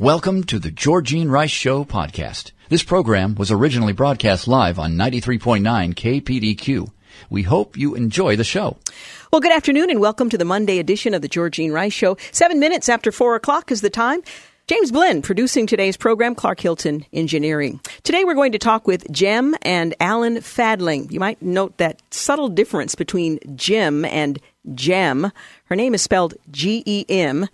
Welcome to the Georgine Rice Show podcast. This program was originally broadcast live on 93.9 KPDQ. We hope you enjoy the show. Well, good afternoon and welcome to the Monday edition of the Georgine Rice Show. Seven minutes after four o'clock is the time. James Blinn producing today's program, Clark Hilton Engineering. Today we're going to talk with Gem and Alan Fadling. You might note that subtle difference between Jim and Gem. Her name is spelled G E M.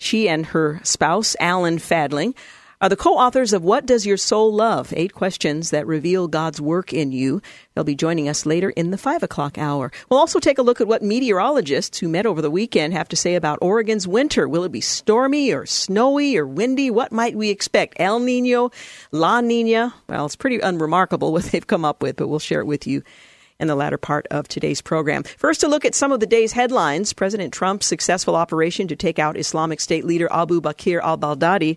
She and her spouse, Alan Fadling, are the co-authors of What Does Your Soul Love? Eight questions that reveal God's work in you. They'll be joining us later in the five o'clock hour. We'll also take a look at what meteorologists who met over the weekend have to say about Oregon's winter. Will it be stormy or snowy or windy? What might we expect? El Nino, La Nina? Well, it's pretty unremarkable what they've come up with, but we'll share it with you in the latter part of today's program. First, to look at some of the day's headlines. President Trump's successful operation to take out Islamic State leader Abu Bakr al-Baghdadi,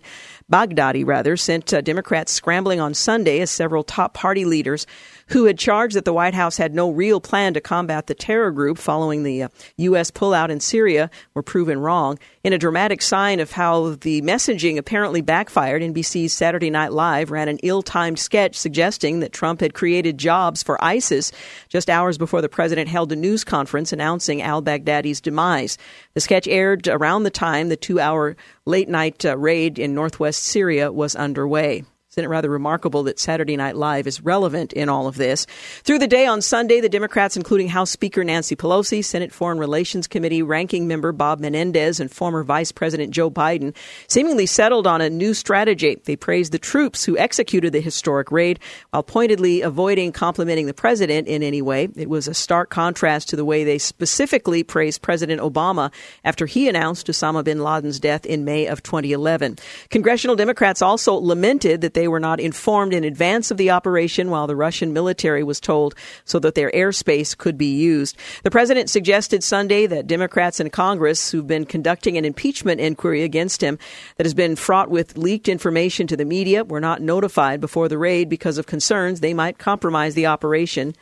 Baghdadi rather, sent uh, Democrats scrambling on Sunday as several top party leaders who had charged that the White House had no real plan to combat the terror group following the uh, U.S. pullout in Syria were proven wrong. In a dramatic sign of how the messaging apparently backfired, NBC's Saturday Night Live ran an ill timed sketch suggesting that Trump had created jobs for ISIS just hours before the president held a news conference announcing al Baghdadi's demise. The sketch aired around the time the two hour late night uh, raid in northwest Syria was underway. Isn't it rather remarkable that Saturday Night Live is relevant in all of this? Through the day on Sunday, the Democrats, including House Speaker Nancy Pelosi, Senate Foreign Relations Committee ranking member Bob Menendez, and former Vice President Joe Biden, seemingly settled on a new strategy. They praised the troops who executed the historic raid while pointedly avoiding complimenting the president in any way. It was a stark contrast to the way they specifically praised President Obama after he announced Osama bin Laden's death in May of 2011. Congressional Democrats also lamented that they they were not informed in advance of the operation while the Russian military was told so that their airspace could be used. The president suggested Sunday that Democrats in Congress who've been conducting an impeachment inquiry against him that has been fraught with leaked information to the media were not notified before the raid because of concerns they might compromise the operation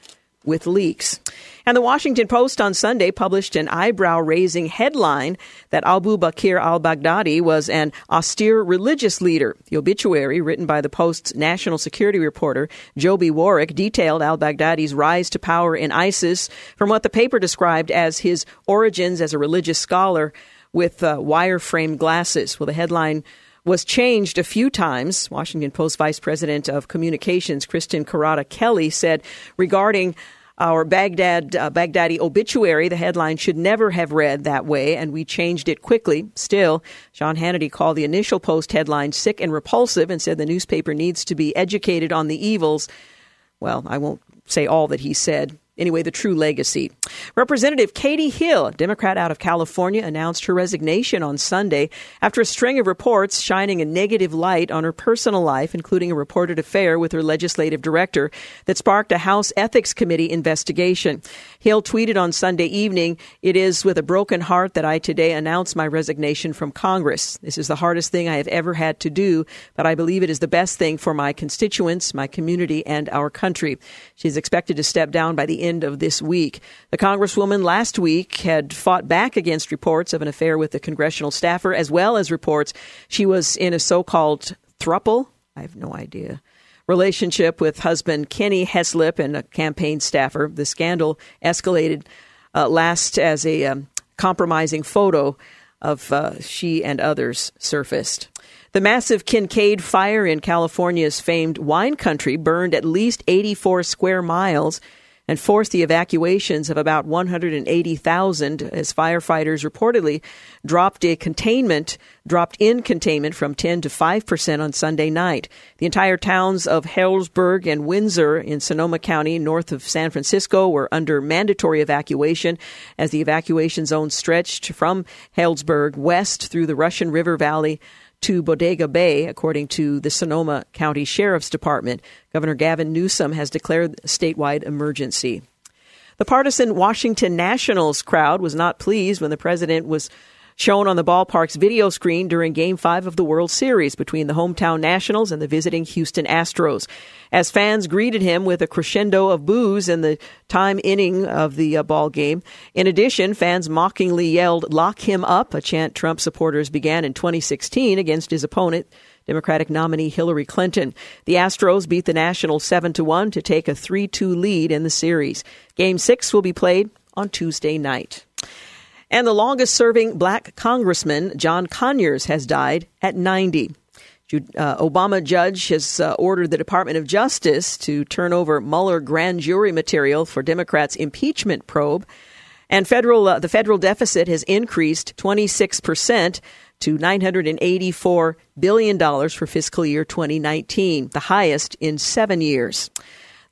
with leaks. And the Washington Post on Sunday published an eyebrow raising headline that Abu Bakr al Baghdadi was an austere religious leader. The obituary, written by the Post's national security reporter, Joby Warrick, detailed al Baghdadi's rise to power in ISIS from what the paper described as his origins as a religious scholar with uh, wireframe glasses. Well, the headline was changed a few times. Washington Post Vice President of Communications, Kristin Coratti Kelly, said regarding our Baghdad uh, Baghdadi obituary, the headline should never have read that way, and we changed it quickly. Still, Sean Hannity called the initial post headline sick and repulsive and said the newspaper needs to be educated on the evils. Well, I won't say all that he said anyway, the true legacy. Representative Katie Hill, Democrat out of California, announced her resignation on Sunday after a string of reports shining a negative light on her personal life, including a reported affair with her legislative director that sparked a House Ethics Committee investigation. Hill tweeted on Sunday evening, It is with a broken heart that I today announce my resignation from Congress. This is the hardest thing I have ever had to do, but I believe it is the best thing for my constituents, my community, and our country. She's expected to step down by the end of this week. The Congresswoman last week had fought back against reports of an affair with a congressional staffer, as well as reports she was in a so called thruple. I have no idea relationship with husband Kenny Heslep and a campaign staffer. The scandal escalated uh, last as a um, compromising photo of uh, she and others surfaced. The massive Kincade fire in California's famed wine country burned at least 84 square miles and forced the evacuations of about 180,000 as firefighters reportedly dropped a containment, dropped in containment from 10 to 5% on Sunday night. The entire towns of Healdsburg and Windsor in Sonoma County, north of San Francisco, were under mandatory evacuation as the evacuation zone stretched from Healdsburg west through the Russian River Valley to Bodega Bay, according to the Sonoma County Sheriff's Department. Governor Gavin Newsom has declared statewide emergency. The partisan Washington Nationals crowd was not pleased when the president was shown on the ballpark's video screen during Game 5 of the World Series between the hometown Nationals and the visiting Houston Astros. As fans greeted him with a crescendo of boos in the time inning of the uh, ball game. In addition, fans mockingly yelled, Lock him up, a chant Trump supporters began in 2016 against his opponent. Democratic nominee Hillary Clinton. The Astros beat the Nationals 7 to 1 to take a 3-2 lead in the series. Game 6 will be played on Tuesday night. And the longest serving black congressman, John Conyers, has died at 90. Uh, Obama judge has uh, ordered the Department of Justice to turn over Mueller grand jury material for Democrats' impeachment probe. And federal, uh, the federal deficit has increased 26 percent to $984 billion for fiscal year 2019, the highest in seven years.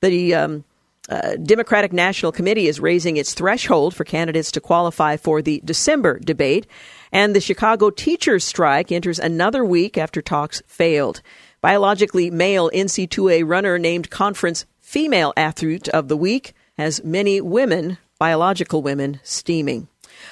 The um, uh, Democratic National Committee is raising its threshold for candidates to qualify for the December debate, and the Chicago teachers' strike enters another week after talks failed. Biologically male NCAA runner named conference female athlete of the week has many women, biological women, steaming.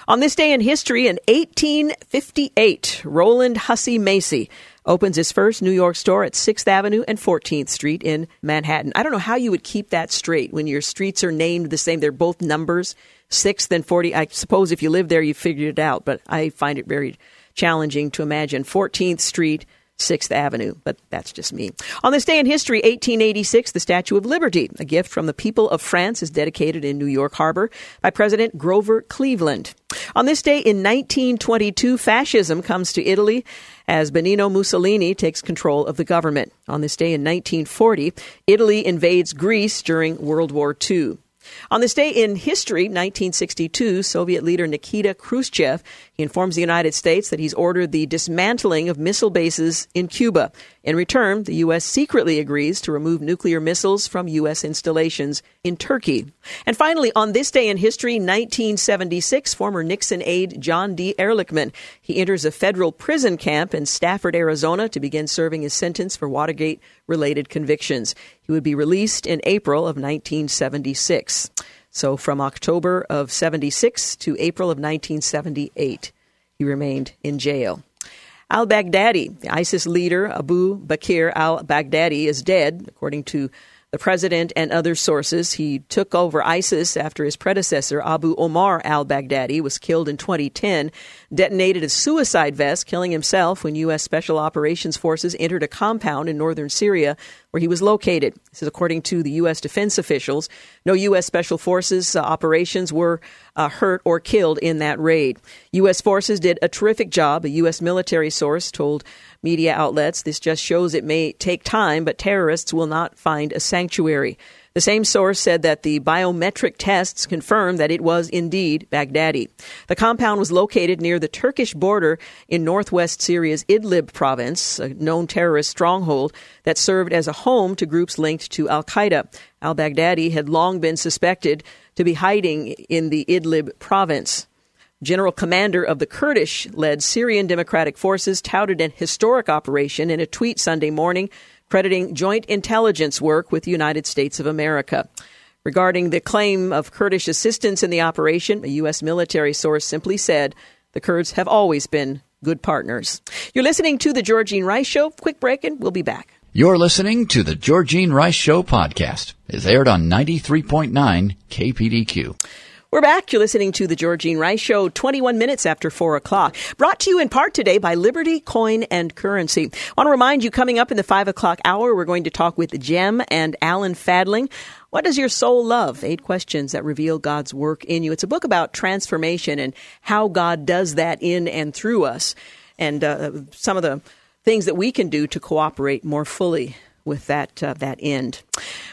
On this day in history, in 1858, Roland Hussey Macy opens his first New York store at 6th Avenue and 14th Street in Manhattan. I don't know how you would keep that straight when your streets are named the same. They're both numbers, 6th and 40. I suppose if you live there, you figured it out, but I find it very challenging to imagine 14th Street, 6th Avenue, but that's just me. On this day in history, 1886, the Statue of Liberty, a gift from the people of France, is dedicated in New York Harbor by President Grover Cleveland. On this day in 1922, fascism comes to Italy as Benito Mussolini takes control of the government. On this day in 1940, Italy invades Greece during World War II. On this day in history, 1962, Soviet leader Nikita Khrushchev he informs the United States that he's ordered the dismantling of missile bases in Cuba. In return, the U.S. secretly agrees to remove nuclear missiles from U.S. installations in Turkey. And finally, on this day in history, 1976, former Nixon aide John D. Ehrlichman he enters a federal prison camp in Safford, Arizona, to begin serving his sentence for Watergate-related convictions. He would be released in April of 1976. So from October of 76 to April of 1978, he remained in jail. Al Baghdadi, the ISIS leader Abu Bakr al Baghdadi, is dead, according to the president and other sources. He took over ISIS after his predecessor, Abu Omar al Baghdadi, was killed in 2010, detonated a suicide vest, killing himself when U.S. Special Operations Forces entered a compound in northern Syria where he was located. This is according to the U.S. defense officials. No U.S. Special Forces uh, operations were uh, hurt or killed in that raid. U.S. forces did a terrific job, a U.S. military source told media outlets. This just shows it may take time, but terrorists will not find a sanctuary. The same source said that the biometric tests confirmed that it was indeed Baghdadi. The compound was located near the Turkish border in northwest Syria's Idlib province, a known terrorist stronghold that served as a home to groups linked to Al Qaeda. Al Baghdadi had long been suspected to be hiding in the Idlib province. General commander of the Kurdish led Syrian Democratic Forces touted an historic operation in a tweet Sunday morning, crediting joint intelligence work with the United States of America. Regarding the claim of Kurdish assistance in the operation, a U.S. military source simply said the Kurds have always been good partners. You're listening to The Georgine Rice Show. Quick break and we'll be back. You're listening to The Georgine Rice Show podcast. It's aired on 93.9 KPDQ. We're back. You're listening to the Georgine Rice Show, 21 minutes after 4 o'clock. Brought to you in part today by Liberty Coin and Currency. I want to remind you, coming up in the 5 o'clock hour, we're going to talk with Gem and Alan Fadling. What does your soul love? Eight questions that reveal God's work in you. It's a book about transformation and how God does that in and through us, and uh, some of the things that we can do to cooperate more fully with that uh, that end.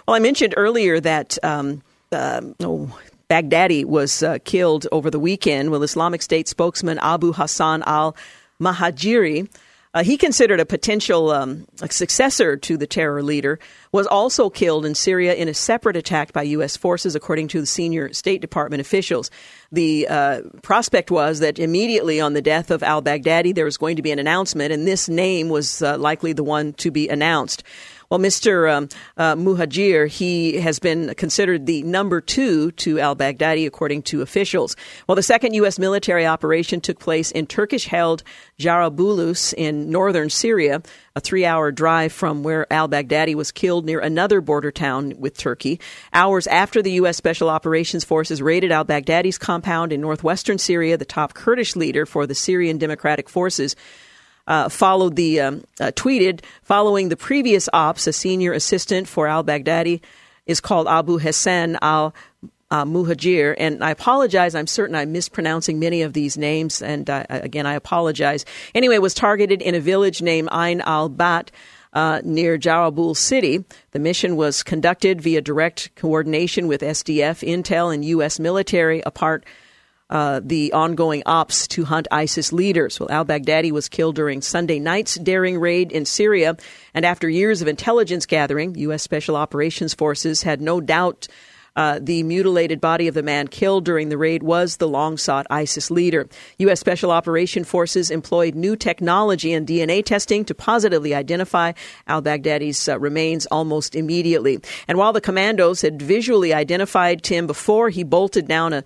Well, I mentioned earlier that. Um, uh, oh, Baghdadi was uh, killed over the weekend. Well, Islamic State spokesman Abu Hassan al Mahajiri uh, he considered a potential um, successor to the terror leader, was also killed in Syria in a separate attack by U.S. forces, according to senior State Department officials. The uh, prospect was that immediately on the death of al Baghdadi, there was going to be an announcement, and this name was uh, likely the one to be announced. Well, Mr. Um, uh, Muhajir, he has been considered the number two to al Baghdadi, according to officials. Well, the second U.S. military operation took place in Turkish held Jarabulus in northern Syria, a three hour drive from where al Baghdadi was killed near another border town with Turkey. Hours after the U.S. Special Operations Forces raided al Baghdadi's compound in northwestern Syria, the top Kurdish leader for the Syrian Democratic Forces uh, followed the um, uh, tweeted following the previous ops. A senior assistant for al Baghdadi is called Abu Hassan al uh, Muhajir, and I apologize. I'm certain I'm mispronouncing many of these names, and uh, again, I apologize. Anyway, was targeted in a village named Ain al Bat. Uh, near Jarabul City. The mission was conducted via direct coordination with SDF, Intel, and U.S. military, apart uh, the ongoing ops to hunt ISIS leaders. Well, al Baghdadi was killed during Sunday night's daring raid in Syria, and after years of intelligence gathering, U.S. Special Operations Forces had no doubt. Uh, the mutilated body of the man killed during the raid was the long sought ISIS leader. U.S. Special Operation Forces employed new technology and DNA testing to positively identify al Baghdadi's uh, remains almost immediately. And while the commandos had visually identified Tim before he bolted down a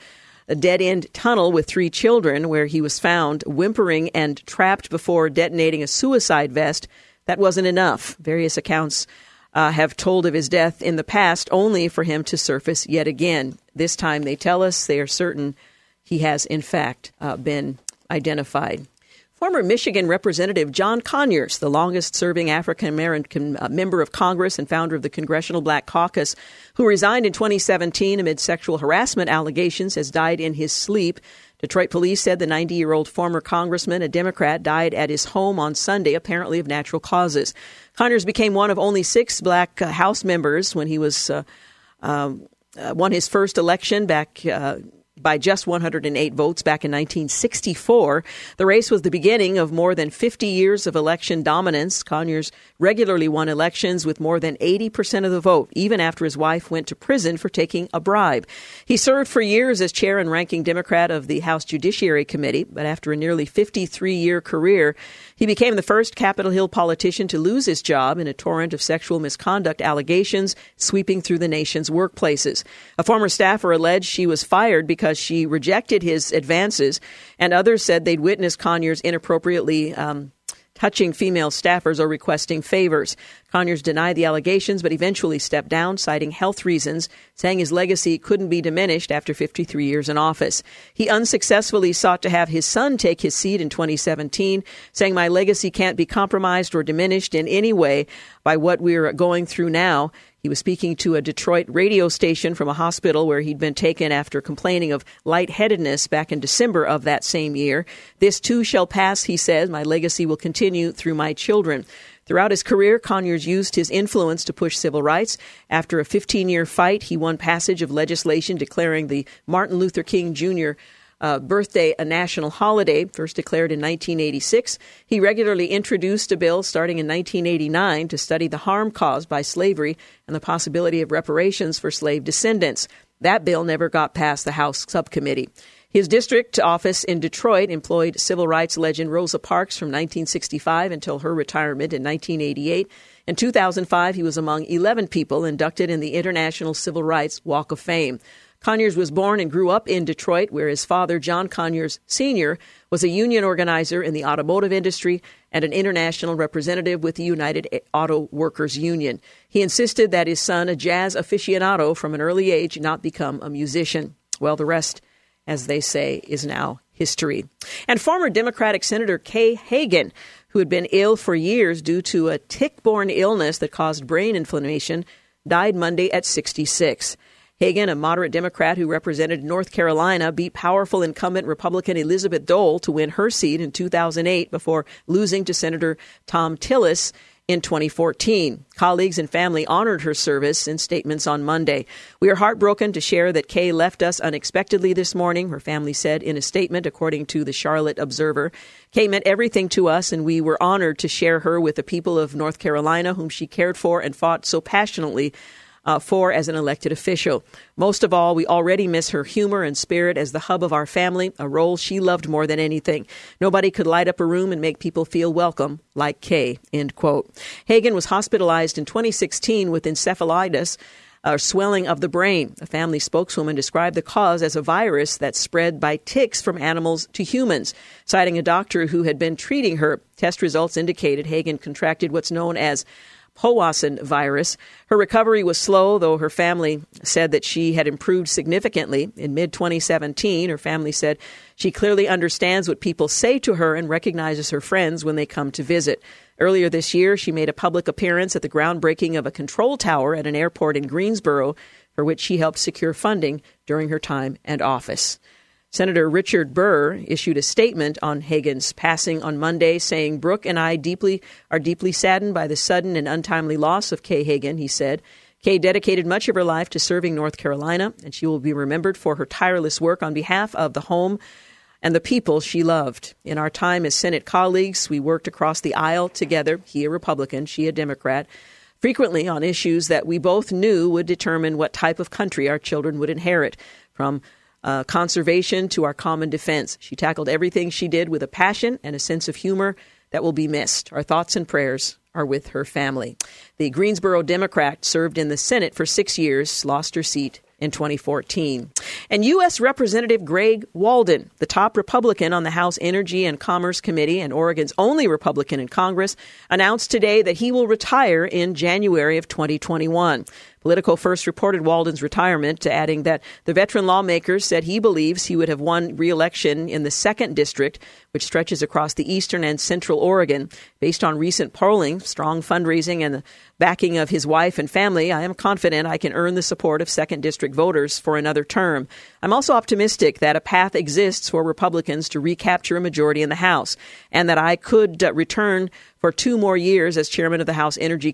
a dead end tunnel with three children where he was found whimpering and trapped before detonating a suicide vest. That wasn't enough. Various accounts uh, have told of his death in the past, only for him to surface yet again. This time, they tell us they are certain he has, in fact, uh, been identified. Former Michigan Representative John Conyers, the longest serving African American uh, member of Congress and founder of the Congressional Black Caucus, who resigned in 2017 amid sexual harassment allegations, has died in his sleep. Detroit police said the 90 year old former congressman, a Democrat, died at his home on Sunday, apparently of natural causes. Conyers became one of only six black uh, House members when he was. Uh, um, uh, won his first election back uh, by just 108 votes back in 1964. The race was the beginning of more than 50 years of election dominance. Conyers regularly won elections with more than 80% of the vote, even after his wife went to prison for taking a bribe. He served for years as chair and ranking Democrat of the House Judiciary Committee, but after a nearly 53 year career, he became the first Capitol Hill politician to lose his job in a torrent of sexual misconduct allegations sweeping through the nation's workplaces. A former staffer alleged she was fired because she rejected his advances, and others said they'd witnessed Conyers inappropriately um, touching female staffers or requesting favors. Conyers denied the allegations, but eventually stepped down, citing health reasons, saying his legacy couldn't be diminished after 53 years in office. He unsuccessfully sought to have his son take his seat in 2017, saying, My legacy can't be compromised or diminished in any way by what we're going through now. He was speaking to a Detroit radio station from a hospital where he'd been taken after complaining of lightheadedness back in December of that same year. This too shall pass, he says. My legacy will continue through my children. Throughout his career, Conyers used his influence to push civil rights. After a 15 year fight, he won passage of legislation declaring the Martin Luther King Jr uh, birthday a national holiday, first declared in 1986. He regularly introduced a bill starting in 1989 to study the harm caused by slavery and the possibility of reparations for slave descendants. That bill never got past the House subcommittee. His district office in Detroit employed civil rights legend Rosa Parks from 1965 until her retirement in 1988. In 2005, he was among 11 people inducted in the International Civil Rights Walk of Fame. Conyers was born and grew up in Detroit, where his father, John Conyers Sr., was a union organizer in the automotive industry and an international representative with the United Auto Workers Union. He insisted that his son, a jazz aficionado from an early age, not become a musician. Well, the rest, as they say, is now history. And former Democratic Senator Kay Hagan, who had been ill for years due to a tick borne illness that caused brain inflammation, died Monday at 66. Hagan, a moderate Democrat who represented North Carolina, beat powerful incumbent Republican Elizabeth Dole to win her seat in 2008 before losing to Senator Thom Tillis in 2014. Colleagues and family honored her service in statements on Monday. We are heartbroken to share that Kay left us unexpectedly this morning, her family said in a statement, according to the Charlotte Observer. Kay meant everything to us, and we were honored to share her with the people of North Carolina, whom she cared for and fought so passionately uh, for as an elected official. Most of all, we already miss her humor and spirit as the hub of our family, a role she loved more than anything. Nobody could light up a room and make people feel welcome like Kay. End quote. Hagan was hospitalized in 2016 with encephalitis. or swelling of the brain. A family spokeswoman described the cause as a virus that spread by ticks from animals to humans. Citing a doctor who had been treating her, test results indicated Hagan contracted what's known as Powassan virus. Her recovery was slow, though her family said that she had improved significantly. In mid 2017, her family said she clearly understands what people say to her and recognizes her friends when they come to visit. Earlier this year, she made a public appearance at the groundbreaking of a control tower at an airport in Greensboro, for which she helped secure funding during her time in office. Senator Richard Burr issued a statement on Hagan's passing on Monday, saying, Brooke and I deeply are deeply saddened by the sudden and untimely loss of Kay Hagan, he said. Kay dedicated much of her life to serving North Carolina, and she will be remembered for her tireless work on behalf of the home and the people she loved. In our time as Senate colleagues, we worked across the aisle together, he a Republican, she a Democrat, frequently on issues that we both knew would determine what type of country our children would inherit, from uh, conservation to our common defense. She tackled everything she did with a passion and a sense of humor that will be missed. Our thoughts and prayers are with her family. The Greensboro Democrat served in the Senate for six years, lost her seat in 2014. And U.S. Representative Greg Walden, the top Republican on the House Energy and Commerce Committee and Oregon's only Republican in Congress, announced today that he will retire in January of 2021. Politico first reported Walden's retirement, adding that the veteran lawmaker said he believes he would have won re-election in the second district, which stretches across the eastern and central Oregon. Based on recent polling, strong fundraising, and the backing of his wife and family, I am confident I can earn the support of second district voters for another term. I'm also optimistic that a path exists for Republicans to recapture a majority in the House, and that I could uh, return for two more years as chairman of the House Energy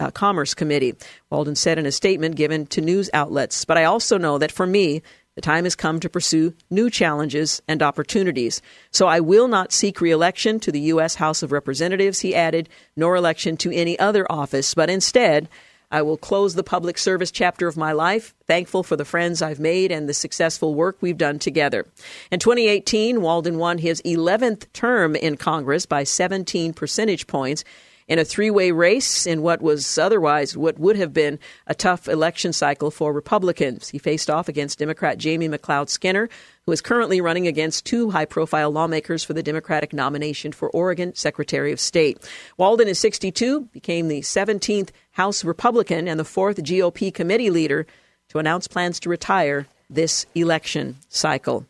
uh, Commerce Committee. Walden said in a statement given to news outlets. But I also know that for me, the time has come to pursue new challenges and opportunities. So I will not seek reelection to the U.S. House of Representatives, he added, nor election to any other office, but instead, I will close the public service chapter of my life, thankful for the friends I've made and the successful work we've done together. In 2018, Walden won his 11th term in Congress by 17 percentage points in a three way race in what was otherwise what would have been a tough election cycle for Republicans. He faced off against Democrat Jamie McLeod Skinner, who is currently running against two high profile lawmakers for the Democratic nomination for Oregon Secretary of State. Walden is 62, became the 17th House Republican and the fourth GOP committee leader to announce plans to retire this election cycle.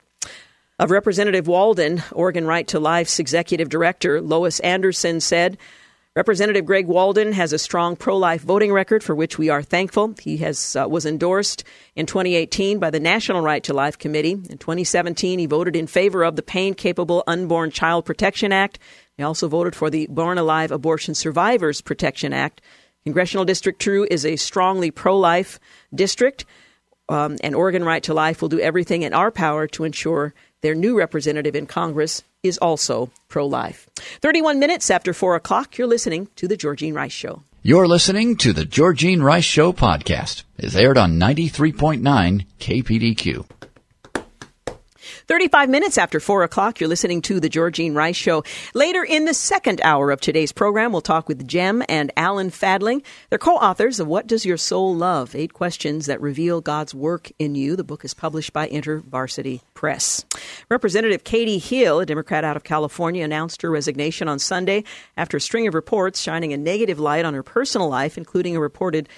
Of Representative Walden, Oregon Right to Life's executive director Lois Anderson said, Representative Greg Walden has a strong pro-life voting record for which we are thankful. He has uh, was endorsed in 2018 by the National Right to Life Committee. In 2017, he voted in favor of the Pain Capable Unborn Child Protection Act. He also voted for the Born Alive Abortion Survivors Protection Act. Congressional District 2 is a strongly pro-life district, um, and Oregon Right to Life will do everything in our power to ensure their new representative in Congress is also pro life. 31 minutes after 4 o'clock, you're listening to The Georgine Rice Show. You're listening to The Georgine Rice Show podcast. It's aired on 93.9 KPDQ. 35 minutes after 4 o'clock, you're listening to The Georgine Rice Show. Later in the second hour of today's program, we'll talk with Gem and Alan Fadling. They're co authors of What Does Your Soul Love? Eight Questions That Reveal God's Work in You. The book is published by InterVarsity Press. Representative Katie Hill, a Democrat out of California, announced her resignation on Sunday after a string of reports shining a negative light on her personal life, including a reported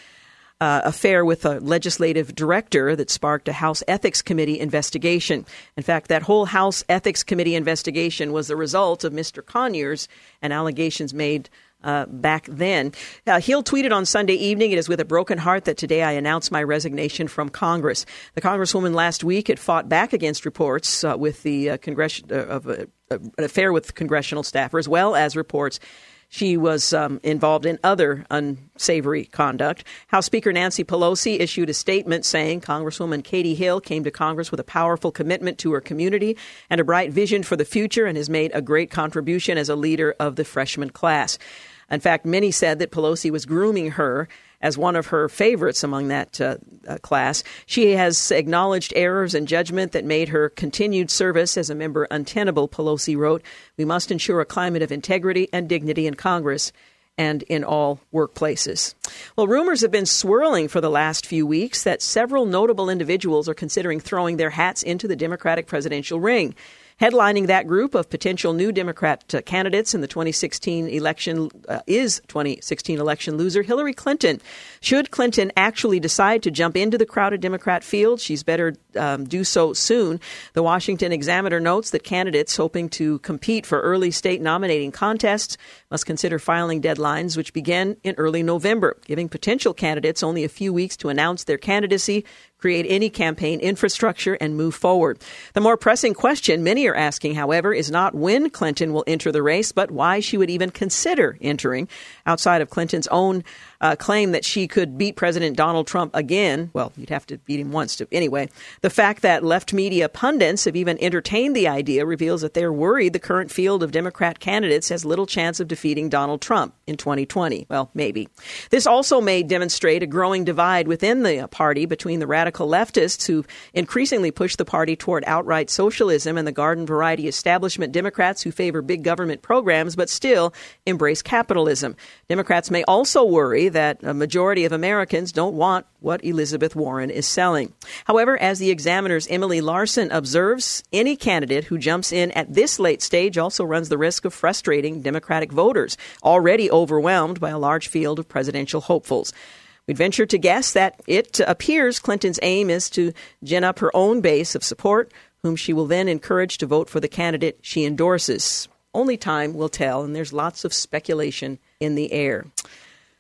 uh, affair with a legislative director that sparked a House Ethics Committee investigation. In fact, that whole House Ethics Committee investigation was the result of Mr. Conyers and allegations made uh, back then. Uh, Hill tweeted on Sunday evening, It is with a broken heart that today I announce my resignation from Congress. The Congresswoman last week had fought back against reports uh, with the uh, Congress uh, of an affair with congressional staffer, as well as reports She was um, involved in other unsavory conduct. House Speaker Nancy Pelosi issued a statement saying Congresswoman Katie Hill came to Congress with a powerful commitment to her community and a bright vision for the future and has made a great contribution as a leader of the freshman class. In fact, many said that Pelosi was grooming her as one of her favorites among that uh, uh, class. She has acknowledged errors in judgment that made her continued service as a member untenable, Pelosi wrote. We must ensure a climate of integrity and dignity in Congress and in all workplaces. Well, rumors have been swirling for the last few weeks that several notable individuals are considering throwing their hats into the Democratic presidential ring. Headlining that group of potential new Democrat uh, candidates in the 2016 election uh, is 2016 election loser Hillary Clinton. Should Clinton actually decide to jump into the crowded Democrat field, she's better um, do so soon. The Washington Examiner notes that candidates hoping to compete for early state nominating contests must consider filing deadlines, which begin in early November, giving potential candidates only a few weeks to announce their candidacy create any campaign infrastructure, and move forward. The more pressing question many are asking, however, is not when Clinton will enter the race, but why she would even consider entering. Outside of Clinton's own uh, claim that she could beat President Donald Trump again. Well, you'd have to beat him once to. Anyway, the fact that left media pundits have even entertained the idea reveals that they're worried the current field of Democrat candidates has little chance of defeating Donald Trump in 2020. Well, maybe. This also may demonstrate a growing divide within the party between the radical leftists who increasingly push the party toward outright socialism and the garden variety establishment Democrats who favor big government programs but still embrace capitalism. Democrats may also worry that a majority of Americans don't want what Elizabeth Warren is selling. However, as the examiner's Emily Larsen observes, any candidate who jumps in at this late stage also runs the risk of frustrating Democratic voters, already overwhelmed by a large field of presidential hopefuls. We'd venture to guess that it appears Clinton's aim is to gin up her own base of support, whom she will then encourage to vote for the candidate she endorses. Only time will tell, and there's lots of speculation in the air.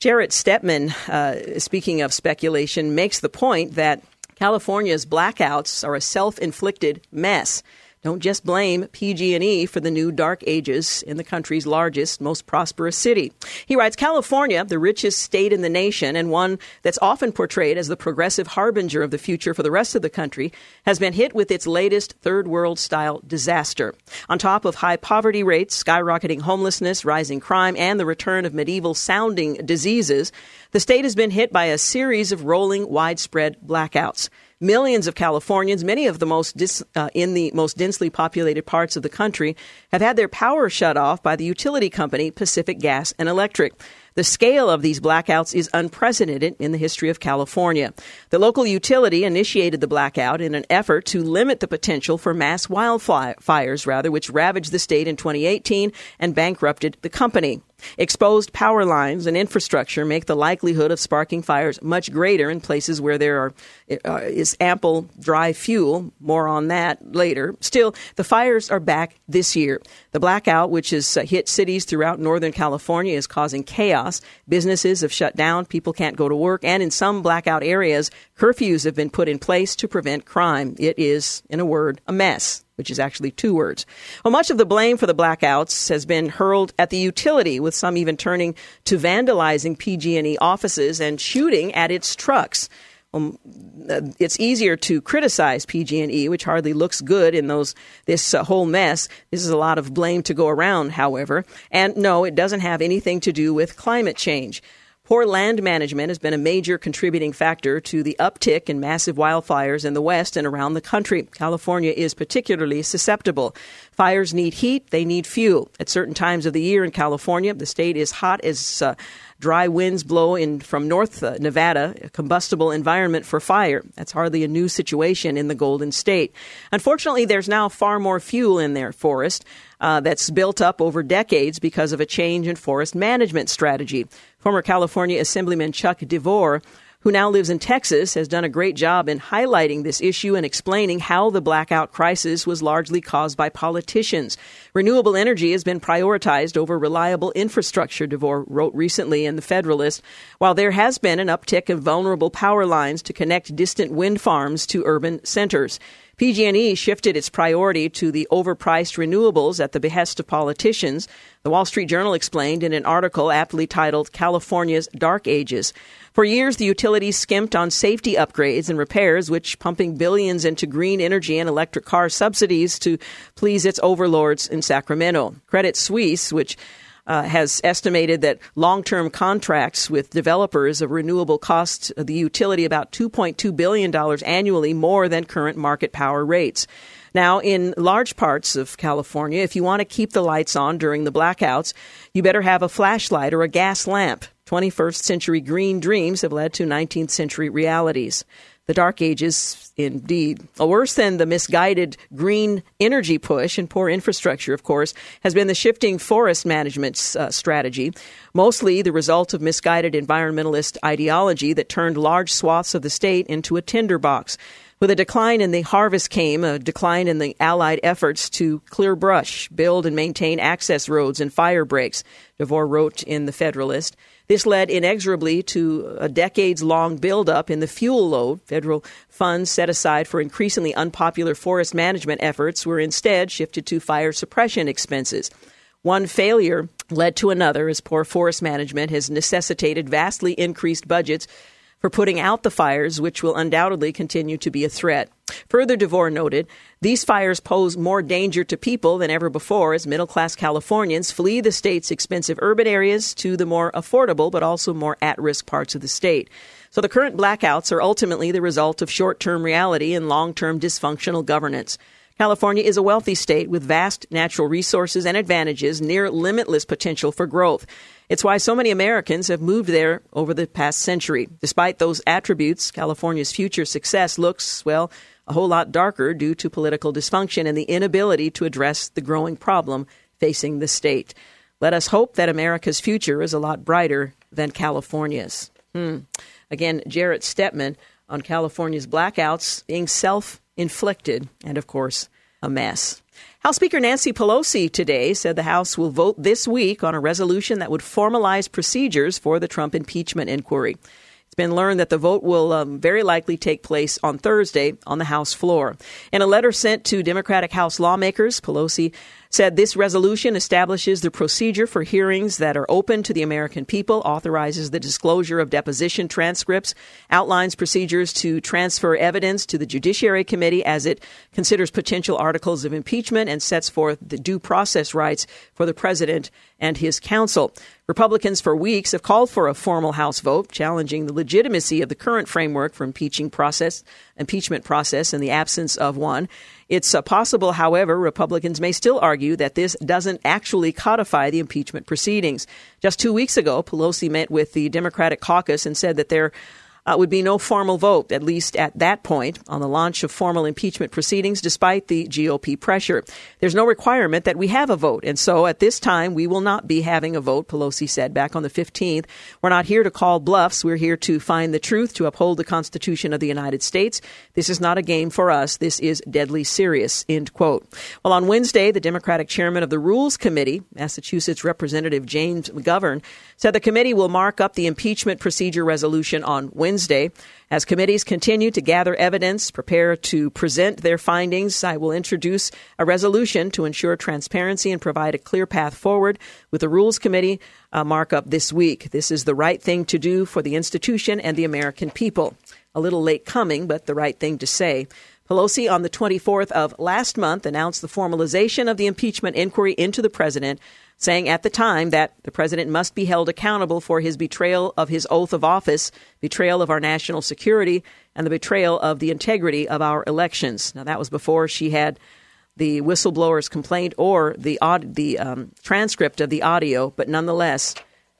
Jarrett Stepman, uh, speaking of speculation, makes the point that California's blackouts are a self-inflicted mess. Don't just blame PG&E for the new dark ages in the country's largest, most prosperous city. He writes, California, the richest state in the nation and one that's often portrayed as the progressive harbinger of the future for the rest of the country, has been hit with its latest third world style disaster. On top of high poverty rates, skyrocketing homelessness, rising crime, and the return of medieval sounding diseases, the state has been hit by a series of rolling widespread blackouts. Millions of Californians, many of the most dis, uh, in the most densely populated parts of the country, have had their power shut off by the utility company Pacific Gas and Electric. The scale of these blackouts is unprecedented in the history of California. The local utility initiated the blackout in an effort to limit the potential for mass wildfires, rather, which ravaged the state in 2018 and bankrupted the company. Exposed power lines and infrastructure make the likelihood of sparking fires much greater in places where there are, uh, is ample dry fuel. More on that later. Still, the fires are back this year. The blackout, which has uh, hit cities throughout Northern California, is causing chaos. Businesses have shut down, people can't go to work, and in some blackout areas, curfews have been put in place to prevent crime. It is, in a word, a mess which is actually two words. Well, much of the blame for the blackouts has been hurled at the utility, with some even turning to vandalizing PG&E offices and shooting at its trucks. Um, uh, it's easier to criticize PG&E, which hardly looks good in those this uh, whole mess. This is a lot of blame to go around, however. And no, it doesn't have anything to do with climate change. Poor land management has been a major contributing factor to the uptick in massive wildfires in the West and around the country. California is particularly susceptible. Fires need heat, they need fuel. At certain times of the year in California, the state is hot as uh, dry winds blow in from North uh, Nevada, a combustible environment for fire. That's hardly a new situation in the Golden State. Unfortunately, there's now far more fuel in their forest uh, that's built up over decades because of a change in forest management strategy. Former California Assemblyman Chuck DeVore who now lives in Texas, has done a great job in highlighting this issue and explaining how the blackout crisis was largely caused by politicians. Renewable energy has been prioritized over reliable infrastructure, DeVore wrote recently in The Federalist, while there has been an uptick of vulnerable power lines to connect distant wind farms to urban centers. PG&E shifted its priority to the overpriced renewables at the behest of politicians. The Wall Street Journal explained in an article aptly titled California's Dark Ages. For years, the utilities skimped on safety upgrades and repairs, which pumping billions into green energy and electric car subsidies to please its overlords in Sacramento. Credit Suisse, which uh, has estimated that long term contracts with developers of renewable cost the utility about $2.2 billion annually more than current market power rates. Now, in large parts of California, if you want to keep the lights on during the blackouts, you better have a flashlight or a gas lamp. 21st century green dreams have led to 19th century realities the dark ages indeed. Worse than the misguided green energy push and poor infrastructure, of course, has been the shifting forest management uh, strategy, mostly the result of misguided environmentalist ideology that turned large swaths of the state into a tinderbox. With a decline in the harvest came a decline in the Allied efforts to clear brush, build and maintain access roads and fire breaks, DeVore wrote in The Federalist. This led inexorably to a decades long buildup in the fuel load. Federal funds set aside for increasingly unpopular forest management efforts were instead shifted to fire suppression expenses. One failure led to another as poor forest management has necessitated vastly increased budgets for putting out the fires, which will undoubtedly continue to be a threat. Further, DeVore noted, these fires pose more danger to people than ever before as middle class Californians flee the state's expensive urban areas to the more affordable but also more at risk parts of the state. So the current blackouts are ultimately the result of short term reality and long term dysfunctional governance. California is a wealthy state with vast natural resources and advantages, near limitless potential for growth. It's why so many Americans have moved there over the past century. Despite those attributes, California's future success looks, well, a whole lot darker due to political dysfunction and the inability to address the growing problem facing the state. Let us hope that America's future is a lot brighter than California's. Hmm. Again, Jarrett Stepman on California's blackouts being self inflicted, and of course, a mess. House Speaker Nancy Pelosi today said the House will vote this week on a resolution that would formalize procedures for the Trump impeachment inquiry. It's been learned that the vote will um, very likely take place on Thursday on the House floor. In a letter sent to Democratic House lawmakers, Pelosi said this resolution establishes the procedure for hearings that are open to the American people, authorizes the disclosure of deposition transcripts, outlines procedures to transfer evidence to the Judiciary Committee as it considers potential articles of impeachment, and sets forth the due process rights for the president and his counsel. Republicans for weeks have called for a formal House vote challenging the legitimacy of the current framework for impeaching process, impeachment process in the absence of one. It's uh, possible, however, Republicans may still argue that this doesn't actually codify the impeachment proceedings. Just two weeks ago, Pelosi met with the Democratic caucus and said that there uh, would be no formal vote, at least at that point, on the launch of formal impeachment proceedings, despite the GOP pressure. There's no requirement that we have a vote, and so at this time, we will not be having a vote, Pelosi said back on the 15th. We're not here to call bluffs. We're here to find the truth, to uphold the Constitution of the United States. This is not a game for us. This is deadly serious, end quote. Well, on Wednesday, the Democratic chairman of the Rules Committee, Massachusetts Representative James McGovern, said the committee will mark up the impeachment procedure resolution on Wednesday. As committees continue to gather evidence, prepare to present their findings, I will introduce a resolution to ensure transparency and provide a clear path forward with the Rules Committee uh, markup this week. This is the right thing to do for the institution and the American people. A little late coming, but the right thing to say. Pelosi on the 24th of last month announced the formalization of the impeachment inquiry into the president saying at the time that the president must be held accountable for his betrayal of his oath of office, betrayal of our national security, and the betrayal of the integrity of our elections. Now, that was before she had the whistleblower's complaint or the, the um, transcript of the audio, but nonetheless,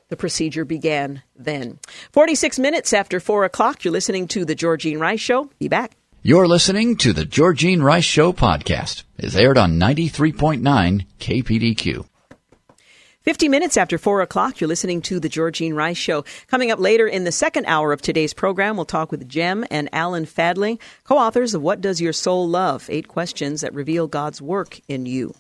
the procedure began then. 46 minutes after 4 o'clock, you're listening to The Georgine Rice Show. Be back. You're listening to The Georgine Rice Show podcast. It's aired on 93.9 KPDQ. 50 minutes after 4 o'clock, you're listening to The Georgine Rice Show. Coming up later in the second hour of today's program, we'll talk with Gem and Alan Fadling, co authors of What Does Your Soul Love? Eight Questions That Reveal God's Work in You.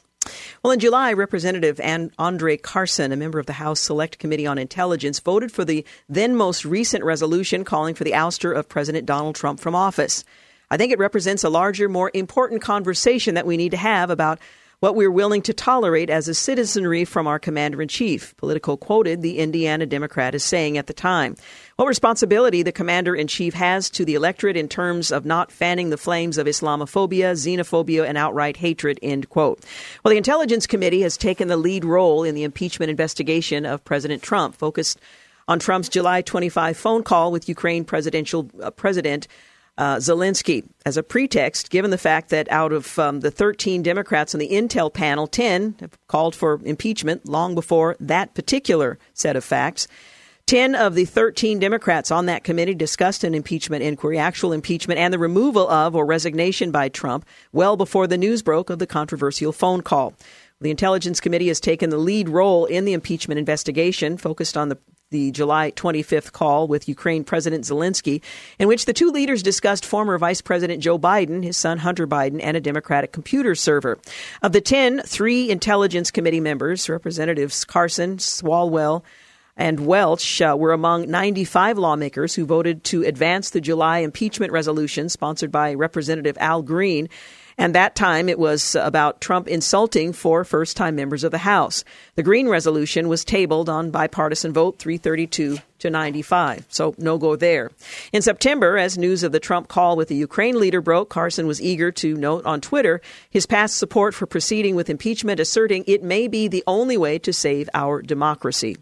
Well, in July, Representative Andre Carson, a member of the House Select Committee on Intelligence, voted for the then most recent resolution calling for the ouster of President Donald Trump from office. I think it represents a larger, more important conversation that we need to have about what we're willing to tolerate as a citizenry from our commander in chief, Politico quoted the Indiana Democrat as saying at the time. What responsibility the commander in chief has to the electorate in terms of not fanning the flames of Islamophobia, xenophobia, and outright hatred, end quote. Well, the Intelligence Committee has taken the lead role in the impeachment investigation of President Trump, focused on Trump's July 25 phone call with Ukraine presidential uh, president uh, Zelensky as a pretext, given the fact that out of um, the 13 Democrats on the Intel panel, 10 have called for impeachment long before that particular set of facts. 10 of the 13 Democrats on that committee discussed an impeachment inquiry, actual impeachment, and the removal of or resignation by Trump well before the news broke of the controversial phone call. The Intelligence Committee has taken the lead role in the impeachment investigation, focused on the the July 25th call with Ukraine President Zelensky, in which the two leaders discussed former Vice President Joe Biden, his son Hunter Biden, and a Democratic computer server. Of the 10, three Intelligence Committee members, Representatives Carson, Swalwell, and Welch uh, were among 95 lawmakers who voted to advance the July impeachment resolution sponsored by Representative Al Green and that time it was about Trump insulting four first time members of the House. The Green resolution was tabled on bipartisan vote 332 to 95. So no go there. In September, as news of the Trump call with the Ukraine leader broke, Carson was eager to note on Twitter his past support for proceeding with impeachment, asserting it may be the only way to save our democracy.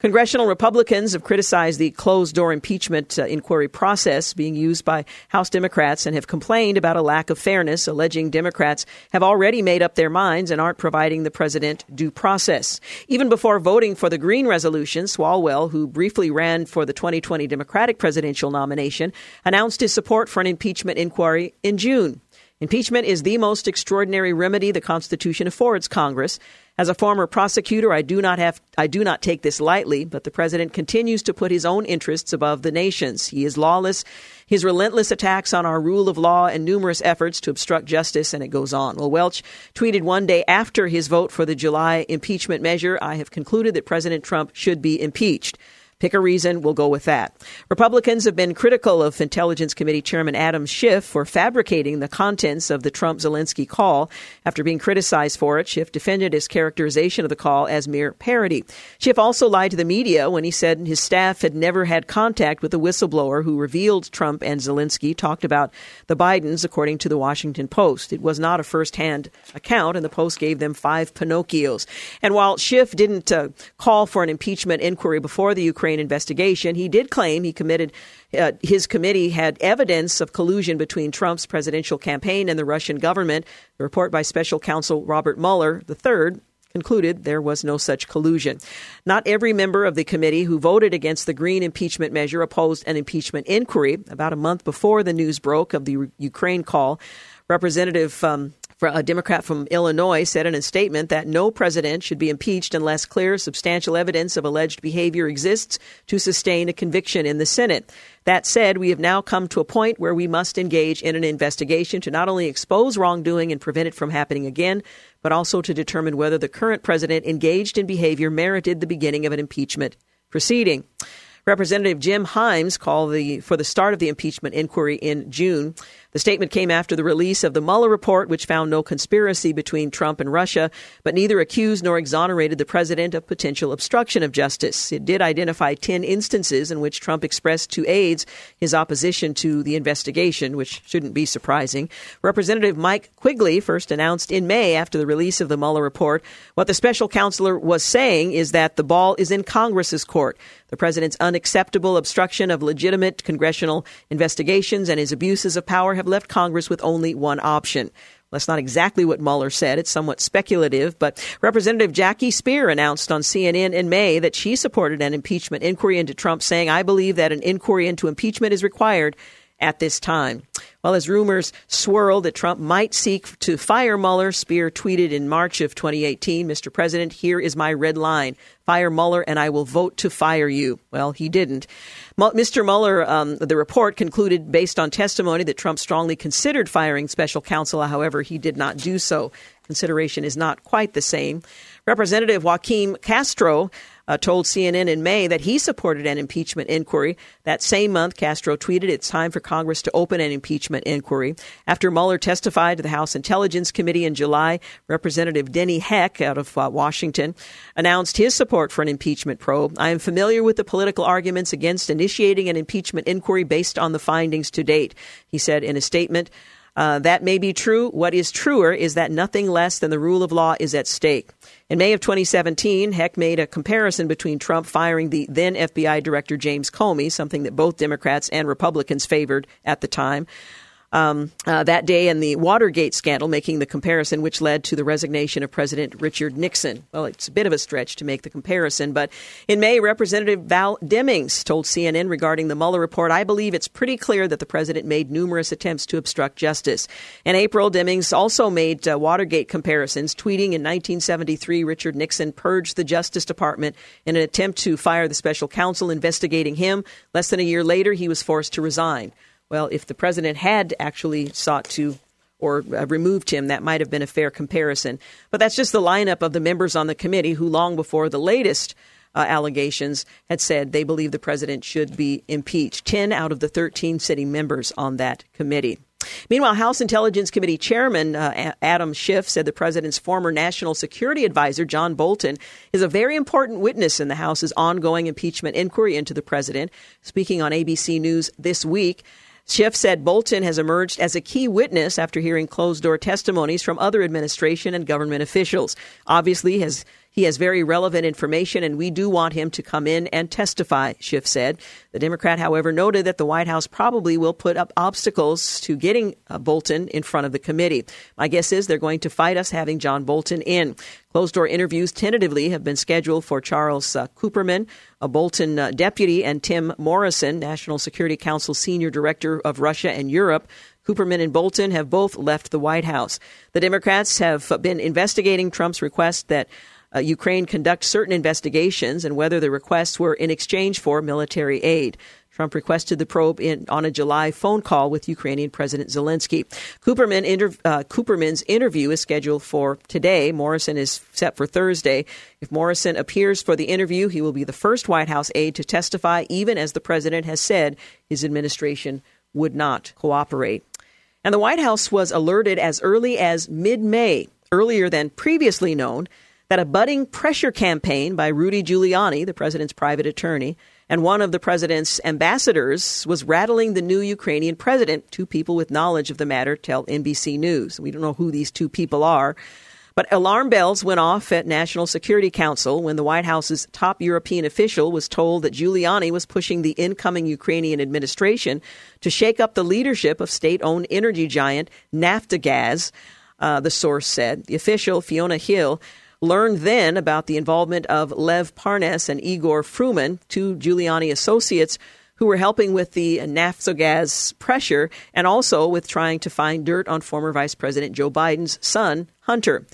Congressional Republicans have criticized the closed door impeachment uh, inquiry process being used by House Democrats and have complained about a lack of fairness, alleging Democrats have already made up their minds and aren't providing the president due process. Even before voting for the Green resolution, Swalwell, who briefly ran for the 2020 Democratic presidential nomination, announced his support for an impeachment inquiry in June. Impeachment is the most extraordinary remedy the Constitution affords Congress. As a former prosecutor, I do not have I do not take this lightly, but the president continues to put his own interests above the nation's. He is lawless. His relentless attacks on our rule of law and numerous efforts to obstruct justice, and it goes on. Well, Welch tweeted one day after his vote for the July impeachment measure, I have concluded that President Trump should be impeached. Pick a reason, we'll go with that. Republicans have been critical of Intelligence Committee Chairman Adam Schiff for fabricating the contents of the Trump Zelensky call. After being criticized for it, Schiff defended his characterization of the call as mere parody. Schiff also lied to the media when he said his staff had never had contact with the whistleblower who revealed Trump and Zelensky talked about the Bidens, according to the Washington Post. It was not a first-hand account, and the Post gave them five Pinocchios. And while Schiff didn't uh, call for an impeachment inquiry before the Ukraine Ukraine investigation. He did claim he committed uh, his committee had evidence of collusion between Trump's presidential campaign and the Russian government. The report by special counsel Robert Mueller III concluded there was no such collusion. Not every member of the committee who voted against the Green impeachment measure opposed an impeachment inquiry. About a month before the news broke of the Ukraine call, Representative um, a Democrat from Illinois said in a statement that no president should be impeached unless clear, substantial evidence of alleged behavior exists to sustain a conviction in the Senate. That said, we have now come to a point where we must engage in an investigation to not only expose wrongdoing and prevent it from happening again, but also to determine whether the current president engaged in behavior merited the beginning of an impeachment proceeding. Representative Jim Himes called the, for the start of the impeachment inquiry in June. The statement came after the release of the Mueller report, which found no conspiracy between Trump and Russia, but neither accused nor exonerated the president of potential obstruction of justice. It did identify 10 instances in which Trump expressed to aides his opposition to the investigation, which shouldn't be surprising. Representative Mike Quigley first announced in May after the release of the Mueller report what the special counselor was saying is that the ball is in Congress's court. The president's unacceptable obstruction of legitimate congressional investigations and his abuses of power have left Congress with only one option. That's not exactly what Mueller said. It's somewhat speculative, but Representative Jackie Speier announced on CNN in May that she supported an impeachment inquiry into Trump, saying, I believe that an inquiry into impeachment is required at this time. Well, as rumors swirl that Trump might seek to fire Mueller, Speier tweeted in March of 2018, Mr. President, here is my red line. Fire Mueller and I will vote to fire you. Well, he didn't. Mr. Mueller, um, the report concluded based on testimony that Trump strongly considered firing special counsel. However, he did not do so. Consideration is not quite the same. Representative Joaquin Castro uh, told CNN in May that he supported an impeachment inquiry. That same month, Castro tweeted, It's time for Congress to open an impeachment inquiry. After Mueller testified to the House Intelligence Committee in July, Representative Denny Heck out of uh, Washington announced his support for an impeachment probe. I am familiar with the political arguments against initiating an impeachment inquiry based on the findings to date, he said in a statement. Uh, that may be true. What is truer is that nothing less than the rule of law is at stake. In May of 2017, Heck made a comparison between Trump firing the then FBI Director James Comey, something that both Democrats and Republicans favored at the time, um, uh, that day and the Watergate scandal, making the comparison, which led to the resignation of President Richard Nixon. Well, it's a bit of a stretch to make the comparison, but in May, Representative Val Demings told CNN regarding the Mueller report, I believe it's pretty clear that the president made numerous attempts to obstruct justice. In April, Demings also made uh, Watergate comparisons, tweeting in 1973 Richard Nixon purged the Justice Department in an attempt to fire the special counsel investigating him. Less than a year later, he was forced to resign. Well, if the president had actually sought to or uh, removed him, that might have been a fair comparison. But that's just the lineup of the members on the committee who, long before the latest uh, allegations, had said they believe the president should be impeached. 10 out of the 13 sitting members on that committee. Meanwhile, House Intelligence Committee Chairman uh, Adam Schiff said the president's former national security advisor, John Bolton, is a very important witness in the House's ongoing impeachment inquiry into the president. Speaking on ABC News this week, Schiff said Bolton has emerged as a key witness after hearing closed door testimonies from other administration and government officials. Obviously, has he has very relevant information, and we do want him to come in and testify, Schiff said. The Democrat, however, noted that the White House probably will put up obstacles to getting uh, Bolton in front of the committee. My guess is they're going to fight us having John Bolton in. Closed door interviews tentatively have been scheduled for Charles uh, Kupperman, a Bolton uh, deputy, and Tim Morrison, National Security Council Senior Director of Russia and Europe. Kupperman and Bolton have both left the White House. The Democrats have been investigating Trump's request that uh, Ukraine conduct certain investigations and whether the requests were in exchange for military aid. Trump requested the probe in, on a July phone call with Ukrainian President Zelensky. Kupperman inter, uh, Kupperman's interview is scheduled for today. Morrison is set for Thursday. If Morrison appears for the interview, he will be the first White House aide to testify, even as the president has said his administration would not cooperate. And the White House was alerted as early as mid May, earlier than previously known, that a budding pressure campaign by Rudy Giuliani, the president's private attorney, and one of the president's ambassadors was rattling the new Ukrainian president. Two people with knowledge of the matter tell NBC News. We don't know who these two people are. But alarm bells went off at National Security Council when the White House's top European official was told that Giuliani was pushing the incoming Ukrainian administration to shake up the leadership of state owned energy giant Naftogaz. Uh, the source said. The official, Fiona Hill, learned then about the involvement of Lev Parnas and Igor Fruman, two Giuliani associates who were helping with the Naftogaz pressure and also with trying to find dirt on former Vice President Joe Biden's son, Hunter.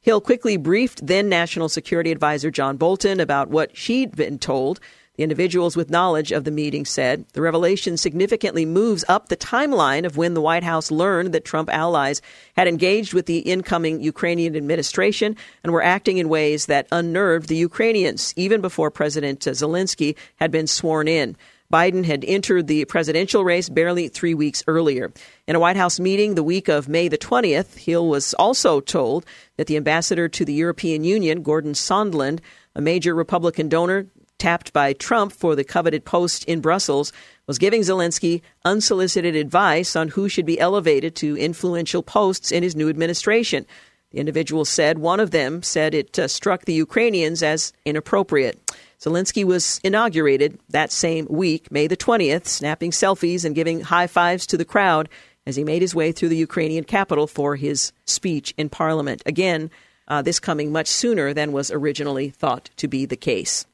Hill quickly briefed then National Security Advisor John Bolton about what she'd been told the individuals with knowledge of the meeting said the revelation significantly moves up the timeline of when the White House learned that Trump allies had engaged with the incoming Ukrainian administration and were acting in ways that unnerved the Ukrainians, even before President Zelensky had been sworn in. Biden had entered the presidential race barely three weeks earlier. In a White House meeting the week of May the 20th, Hill was also told that the ambassador to the European Union, Gordon Sondland, a major Republican donor, tapped by Trump for the coveted post in Brussels, was giving Zelensky unsolicited advice on who should be elevated to influential posts in his new administration. The individual said one of them said it uh, struck the Ukrainians as inappropriate. Zelensky was inaugurated that same week, May the 20th, snapping selfies and giving high fives to the crowd as he made his way through the Ukrainian capital for his speech in parliament. Again, uh, this coming much sooner than was originally thought to be the case.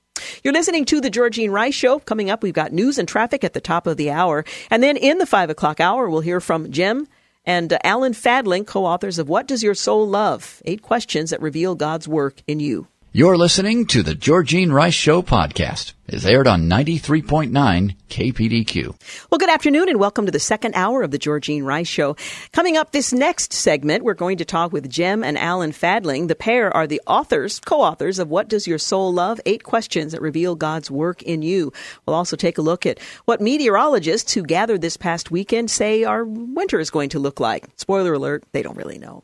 You're listening to the Georgene Rice Show. Coming up, we've got news and traffic at the top of the hour. And then in the five o'clock hour, we'll hear from Gem and uh, Alan Fadling, co authors of What Does Your Soul Love? Eight questions that reveal God's work in you. You're listening to the Georgene Rice Show podcast. It's aired on 93.9 KPDQ. Well, good afternoon and welcome to the second hour of the Georgene Rice Show. Coming up this next segment, we're going to talk with Gem and Alan Fadling. The pair are the authors, co-authors of What Does Your Soul Love? Eight Questions That Reveal God's Work in You. We'll also take a look at what meteorologists who gathered this past weekend say our winter is going to look like. Spoiler alert, they don't really know.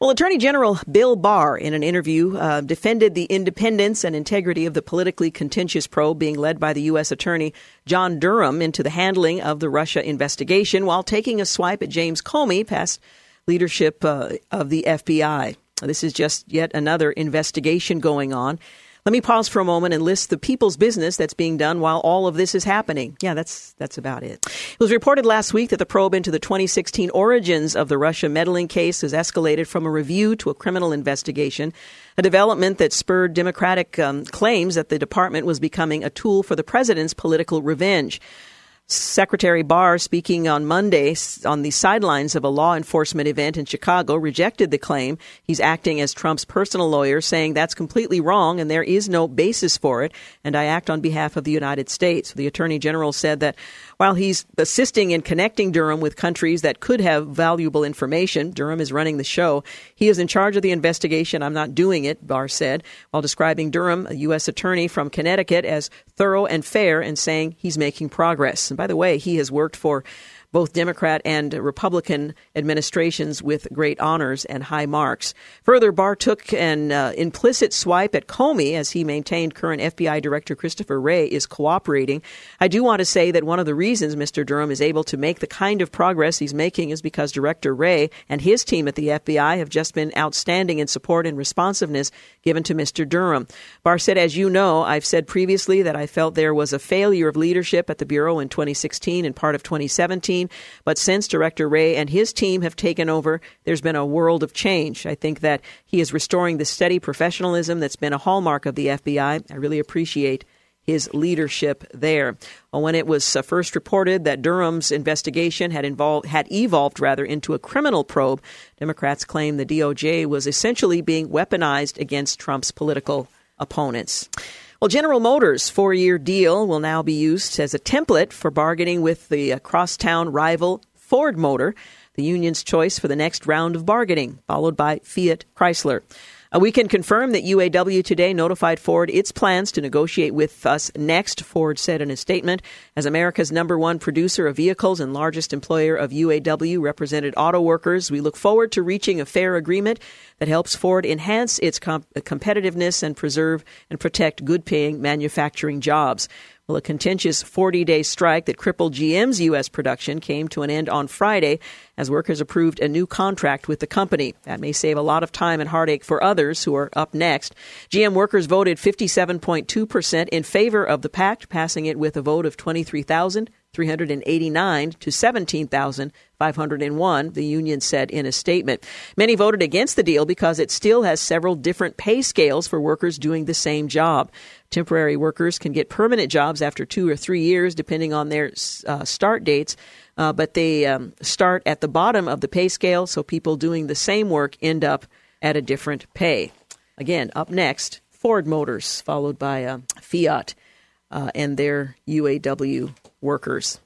Well, Attorney General Bill Barr, in an interview, uh, defended the independence and integrity of the politically contentious probe being led by the U.S. Attorney John Durham into the handling of the Russia investigation while taking a swipe at James Comey, past leadership uh, of the FBI. This is just yet another investigation going on. Let me pause for a moment and list the people's business that's being done while all of this is happening. Yeah, that's that's about it. It was reported last week that the probe into the 2016 origins of the Russia meddling case has escalated from a review to a criminal investigation, a development that spurred Democratic um, claims that the department was becoming a tool for the president's political revenge. Secretary Barr, speaking on Monday on the sidelines of a law enforcement event in Chicago, rejected the claim. He's acting as Trump's personal lawyer, saying that's completely wrong and there is no basis for it, and I act on behalf of the United States. The Attorney General said that while he's assisting in connecting Durham with countries that could have valuable information, Durham is running the show. He is in charge of the investigation. I'm not doing it, Barr said, while describing Durham, a U.S. attorney from Connecticut, as thorough and fair and saying he's making progress. And by the way, he has worked for both Democrat and Republican administrations with great honors and high marks. Further, Barr took an uh, implicit swipe at Comey as he maintained current FBI Director Christopher Wray is cooperating. I do want to say that one of the reasons Mr. Durham is able to make the kind of progress he's making is because Director Wray and his team at the FBI have just been outstanding in support and responsiveness given to Mr. Durham. Barr said, as you know, I've said previously that I felt there was a failure of leadership at the Bureau in 2016 and part of 2017 but since Director Wray and his team have taken over, there's been a world of change. I think that he is restoring the steady professionalism that's been a hallmark of the FBI. I really appreciate his leadership there. When it was uh, first reported that Durham's investigation had involved had evolved rather into a criminal probe, Democrats claimed the DOJ was essentially being weaponized against Trump's political opponents. Well, General Motors' four year deal will now be used as a template for bargaining with the uh, crosstown rival Ford Motor, the union's choice for the next round of bargaining, followed by Fiat Chrysler. Uh, we can confirm that UAW today notified Ford its plans to negotiate with us next, Ford said in a statement. As America's number one producer of vehicles and largest employer of UAW represented auto workers, we look forward to reaching a fair agreement that helps Ford enhance its comp- competitiveness and preserve and protect good paying manufacturing jobs. Well, a contentious 40 day strike that crippled GM's U.S. production came to an end on Friday as workers approved a new contract with the company. That may save a lot of time and heartache for others who are up next. GM workers voted 57.2% in favor of the pact, passing it with a vote of 23,000. 389 to 17,501, the union said in a statement. Many voted against the deal because it still has several different pay scales for workers doing the same job. Temporary workers can get permanent jobs after two or three years, depending on their uh, start dates, uh, but they um, start at the bottom of the pay scale, so people doing the same work end up at a different pay. Again, up next, Ford Motors, followed by uh, Fiat and their UAW workers.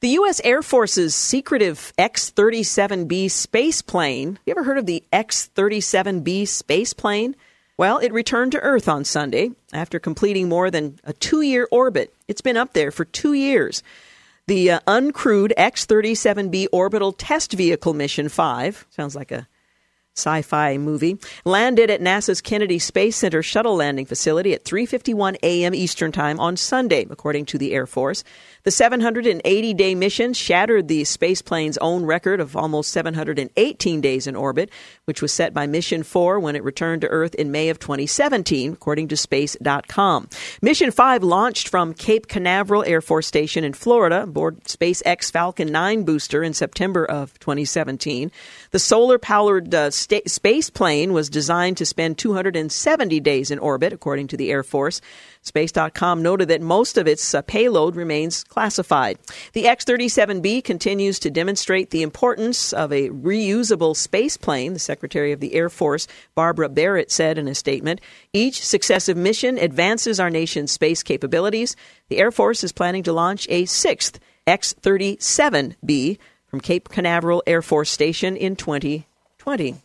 The U.S. Air Force's secretive X 37B space plane. You ever heard of the X 37B space plane? Well, it returned to Earth on Sunday after completing more than a two year orbit. It's been up there for two years. The uh, uncrewed X 37B Orbital Test Vehicle Mission 5 sounds like a sci fi movie, landed at NASA's Kennedy Space Center shuttle landing facility at 3.51 a.m. Eastern Time on Sunday, according to the Air Force. The 780 day mission shattered the space plane's own record of almost 718 days in orbit, which was set by Mission 4 when it returned to Earth in May of 2017, according to Space.com. Mission 5 launched from Cape Canaveral Air Force Station in Florida aboard SpaceX Falcon 9 booster in September of 2017. The solar powered uh, sta- space plane was designed to spend 270 days in orbit, according to the Air Force. Space.com noted that most of its uh, payload remains classified. The X 37B continues to demonstrate the importance of a reusable space plane, the Secretary of the Air Force, Barbara Barrett, said in a statement. Each successive mission advances our nation's space capabilities. The Air Force is planning to launch a sixth X 37B from Cape Canaveral Air Force Station in 2020.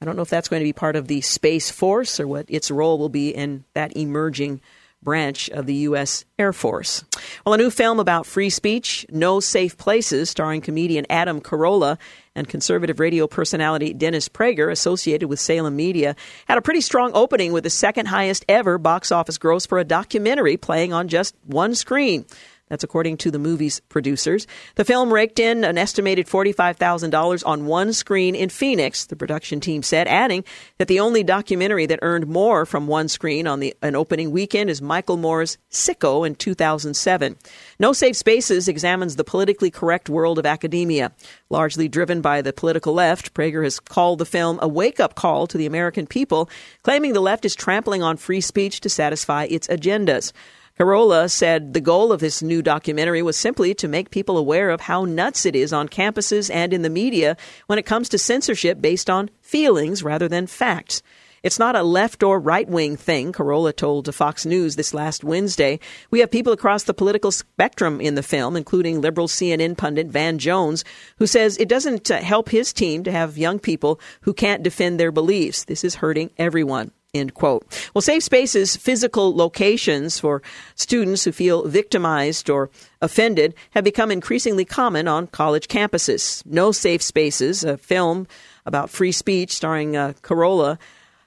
I don't know if that's going to be part of the Space Force or what its role will be in that emerging branch of the U.S. Air Force. Well, a new film about free speech, No Safe Spaces, starring comedian Adam Carolla and conservative radio personality Dennis Prager, associated with Salem Media, had a pretty strong opening with the second highest ever box office gross for a documentary playing on just one screen. That's according to the movie's producers. The film raked in an estimated $45,000 on one screen in Phoenix, the production team said, adding that the only documentary that earned more from one screen on the, an opening weekend is Michael Moore's Sicko in 2007. No Safe Spaces examines the politically correct world of academia. Largely driven by the political left, Prager has called the film a wake up call to the American people, claiming the left is trampling on free speech to satisfy its agendas. Carolla said the goal of this new documentary was simply to make people aware of how nuts it is on campuses and in the media when it comes to censorship based on feelings rather than facts. It's not a left or right wing thing, Carolla told Fox News this last Wednesday. We have people across the political spectrum in the film, including liberal CNN pundit Van Jones, who says it doesn't uh, help his team to have young people who can't defend their beliefs. This is hurting everyone. End quote. Well, safe spaces, physical locations for students who feel victimized or offended, have become increasingly common on college campuses. No Safe Spaces, a film about free speech starring uh, Carolla,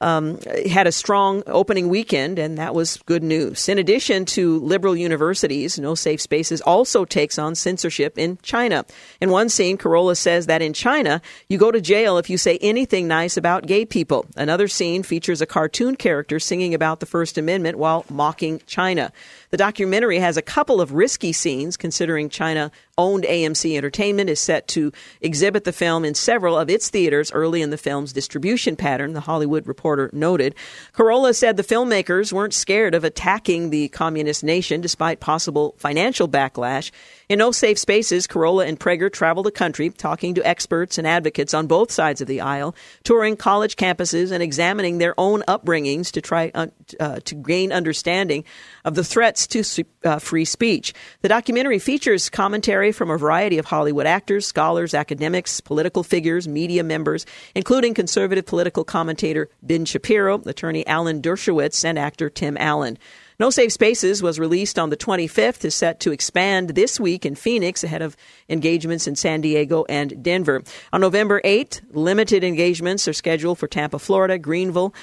um, had a strong opening weekend, and that was good news. In addition to liberal universities, No Safe Spaces also takes on censorship in China. In one scene, Carolla says that in China, you go to jail if you say anything nice about gay people. Another scene features a cartoon character singing about the First Amendment while mocking China. The documentary has a couple of risky scenes, considering China owned AMC Entertainment is set to exhibit the film in several of its theaters early in the film's distribution pattern, the Hollywood Reporter noted. Carolla said the filmmakers weren't scared of attacking the communist nation despite possible financial backlash. In No Safe Spaces, Carolla and Prager travel the country talking to experts and advocates on both sides of the aisle, touring college campuses and examining their own upbringings to try uh, uh, to gain understanding of the threats to uh, free speech. The documentary features commentary from a variety of Hollywood actors, scholars, academics, political figures, media members, including conservative political commentator Ben Shapiro, attorney Alan Dershowitz, and actor Tim Allen. No Safe Spaces was released on the 25th, is set to expand this week in Phoenix ahead of engagements in San Diego and Denver. On November 8th, limited engagements are scheduled for Tampa, Florida, Greenville,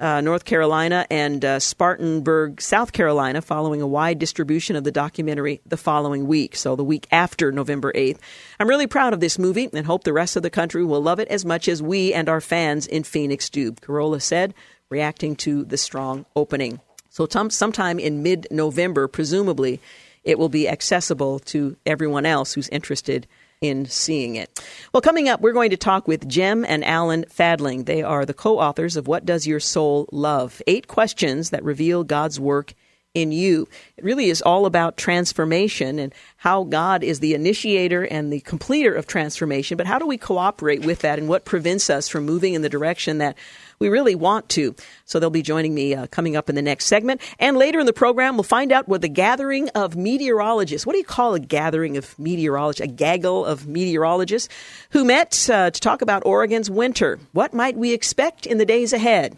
uh, North Carolina, and uh, Spartanburg, South Carolina, following a wide distribution of the documentary the following week, so the week after November 8th. I'm really proud of this movie and hope the rest of the country will love it as much as we and our fans in Phoenix do, Carolla said, reacting to the strong opening. So, t- sometime in mid November, presumably, it will be accessible to everyone else who's interested in seeing it. Well, coming up, we're going to talk with Gem and Alan Fadling. They are the co authors of What Does Your Soul Love? Eight questions that reveal God's work in you. It really is all about transformation and how God is the initiator and the completer of transformation. But how do we cooperate with that and what prevents us from moving in the direction that we really want to. So they'll be joining me uh, coming up in the next segment. And later in the program, we'll find out what the gathering of meteorologists, what do you call a gathering of meteorologists, a gaggle of meteorologists who met uh, to talk about Oregon's winter. What might we expect in the days ahead?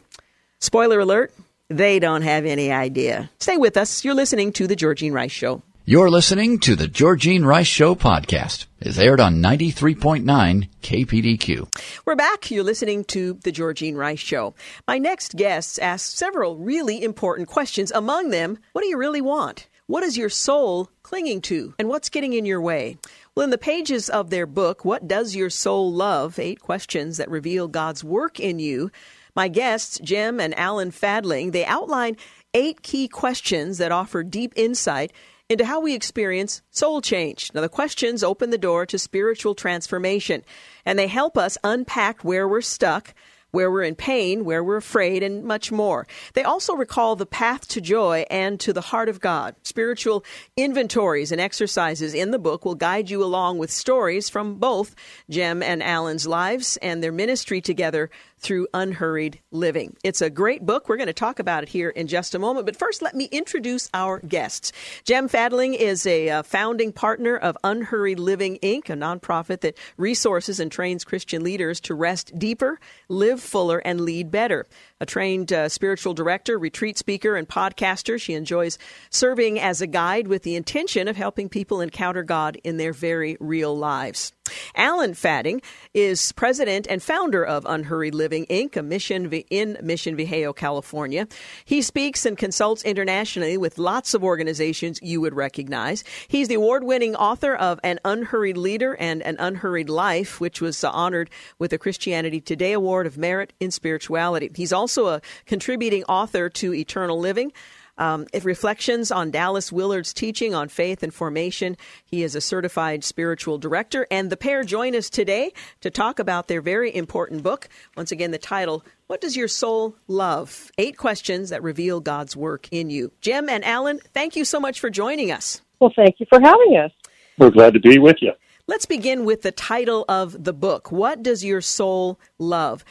Spoiler alert, they don't have any idea. Stay with us. You're listening to The Georgene Rice Show. You're listening to the Georgene Rice Show podcast. It's aired on 93.9 KPDQ. We're back. You're listening to the Georgene Rice Show. My next guests asked several really important questions. Among them, what do you really want? What is your soul clinging to? And what's getting in your way? Well, in the pages of their book, What Does Your Soul Love? Eight Questions That Reveal God's Work in You, my guests, Gem and Alan Fadling, they outline eight key questions that offer deep insight into how we experience soul change. Now, the questions open the door to spiritual transformation, and they help us unpack where we're stuck where we're in pain, where we're afraid, and much more. They also recall the path to joy and to the heart of God. Spiritual inventories and exercises in the book will guide you along with stories from both Gem and Alan's lives and their ministry together through unhurried living. It's a great book. We're going to talk about it here in just a moment. But first, let me introduce our guests. Gem Fadling is a uh, founding partner of Unhurried Living Inc., a nonprofit that resources and trains Christian leaders to rest deeper, live fuller, and lead better. A trained uh, spiritual director, retreat speaker, and podcaster, she enjoys serving as a guide with the intention of helping people encounter God in their very real lives. Alan Fadling is president and founder of Unhurried Living Inc., a mission in Mission Viejo, California. He speaks and consults internationally with lots of organizations you would recognize. He's the award-winning author of An Unhurried Leader and An Unhurried Life, which was honored with the Christianity Today Award of Merit in Spirituality. He's also a contributing author to Eternal Living, um, reflections on Dallas Willard's teaching on faith and formation. He is a certified spiritual director, and the pair join us today to talk about their very important book. Once again, the title What Does Your Soul Love? Eight questions that reveal God's work in you. Gem and Alan, thank you so much for joining us. Well, thank you for having us. We're glad to be with you. Let's begin with the title of the book. What does your soul love?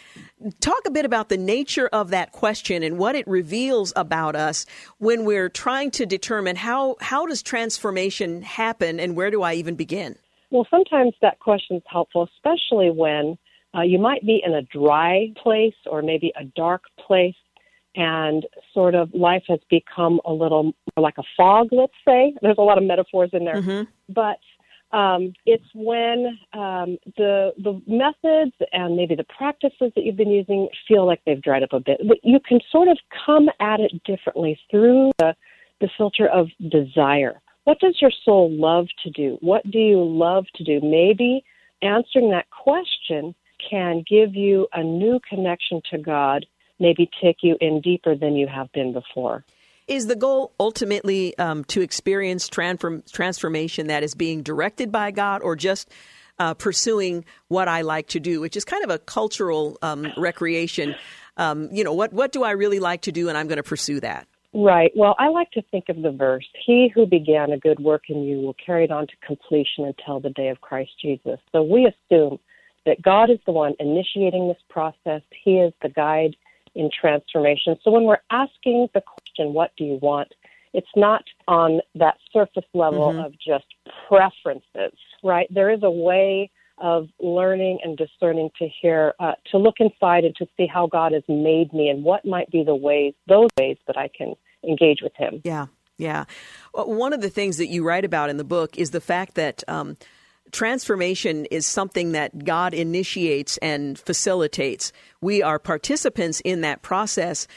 Talk a bit about the nature of that question and what it reveals about us when we're trying to determine how, how does transformation happen and where do I even begin? Well, sometimes that question is helpful, especially when uh, you might be in a dry place or maybe a dark place and sort of life has become a little more like a fog, let's say. There's a lot of metaphors in there. Mm-hmm. But um, it's when um, the the methods and maybe the practices that you've been using feel like they've dried up a bit. You can sort of come at it differently through the, the filter of desire. What does your soul love to do? What do you love to do? Maybe answering that question can give you a new connection to God, maybe take you in deeper than you have been before. Is the goal ultimately um, to experience transform- transformation that is being directed by God or just uh, pursuing what I like to do, which is kind of a cultural um, recreation? Um, you know, what, what do I really like to do, and I'm going to pursue that? Right. Well, I like to think of the verse He who began a good work in you will carry it on to completion until the day of Christ Jesus. So we assume that God is the one initiating this process, He is the guide in transformation. So when we're asking the what do you want? It's not on that surface level mm-hmm. of just preferences, right? There is a way of learning and discerning to hear, uh, to look inside and to see how God has made me and what might be the ways, those ways that I can engage with Him. Yeah, yeah. One of the things that you write about in the book is the fact that um, transformation is something that God initiates and facilitates. We are participants in that process,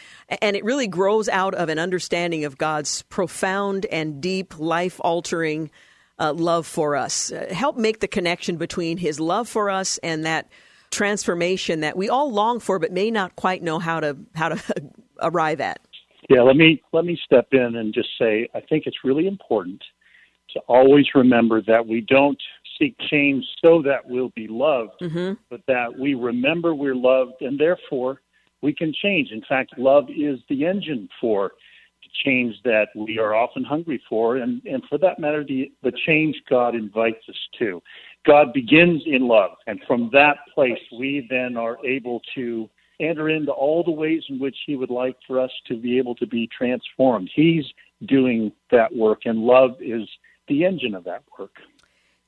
and it really grows out of an understanding of God's profound and deep, life altering uh, love for us. Uh, help make the connection between His love for us and that transformation that we all long for, but may not quite know how to how to arrive at. Yeah, let me let me step in and just say I think it's really important to always remember that we don't seek change so that we'll be loved, mm-hmm. but that we remember we're loved and therefore we can change. In fact, love is the engine for the change that we are often hungry for, and, and for that matter, the, the change God invites us to. God begins in love, and from that place, we then are able to enter into all the ways in which He would like for us to be able to be transformed. He's doing that work, and love is the engine of that work.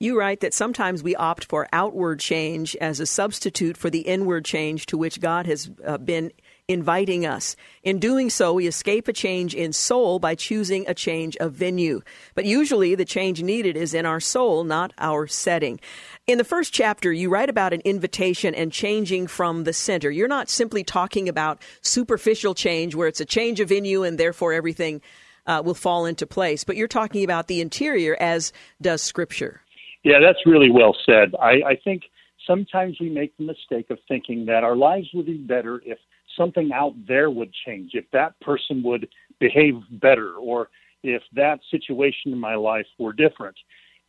You write that sometimes we opt for outward change as a substitute for the inward change to which God has uh, been inviting us. In doing so, we escape a change in soul by choosing a change of venue. But usually the change needed is in our soul, not our setting. In the first chapter, you write about an invitation and changing from the center. You're not simply talking about superficial change where it's a change of venue and therefore everything uh, will fall into place, but you're talking about the interior as does Scripture. Yeah, that's really well said. I, I think sometimes we make the mistake of thinking that our lives would be better if something out there would change, if that person would behave better, or if that situation in my life were different.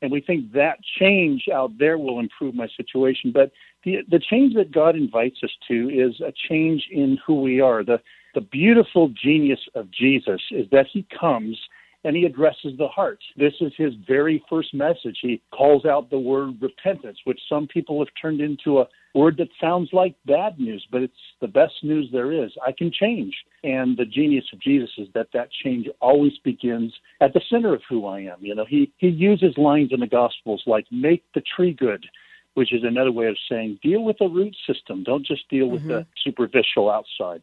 And we think that change out there will improve my situation. But the, the change that God invites us to is a change in who we are. The, the beautiful genius of Jesus is that he comes and he addresses the heart. This is his very first message. He calls out the word repentance, which some people have turned into a word that sounds like bad news, but it's the best news there is. I can change. And the genius of Jesus is that that change always begins at the center of who I am. You know, he, he uses lines in the Gospels like, make the tree good, which is another way of saying, deal with the root system. Don't just deal with mm-hmm. the superficial outside.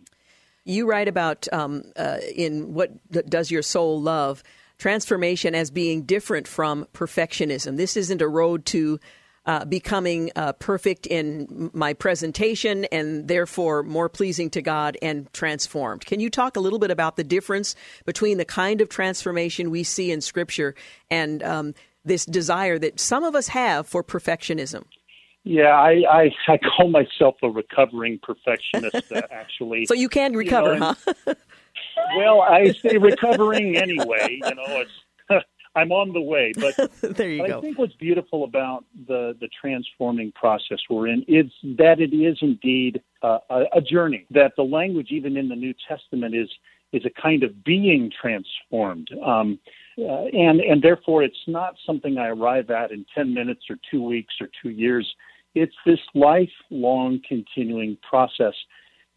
You write about um, uh, in what does your soul love transformation as being different from perfectionism. This isn't a road to uh, becoming uh, perfect in my presentation and therefore more pleasing to God and transformed. Can you talk a little bit about the difference between the kind of transformation we see in Scripture and um, this desire that some of us have for perfectionism? Yeah, I, I, I call myself a recovering perfectionist. Uh, actually, so you can recover, you know, huh? well, I say recovering anyway. You know, it's I'm on the way. But there you but go. I think what's beautiful about the the transforming process we're in is that it is indeed uh, a, a journey. That the language, even in the New Testament, is is a kind of being transformed. Um, uh, and and therefore it's not something I arrive at in 10 minutes or 2 weeks or 2 years it's this lifelong continuing process.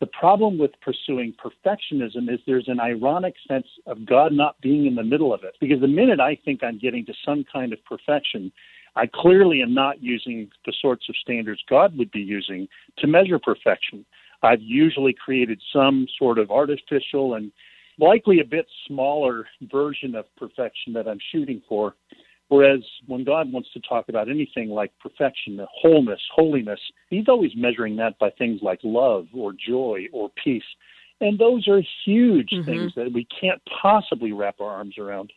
The problem with pursuing perfectionism is there's an ironic sense of God not being in the middle of it. Because the minute I think I'm getting to some kind of perfection, I clearly am not using the sorts of standards God would be using to measure perfection. I've usually created some sort of artificial and likely a bit smaller version of perfection that I'm shooting for. Whereas when God wants to talk about anything like perfection, wholeness, holiness, He's always measuring that by things like love or joy or peace. And those are huge mm-hmm. things that we can't possibly wrap our arms around.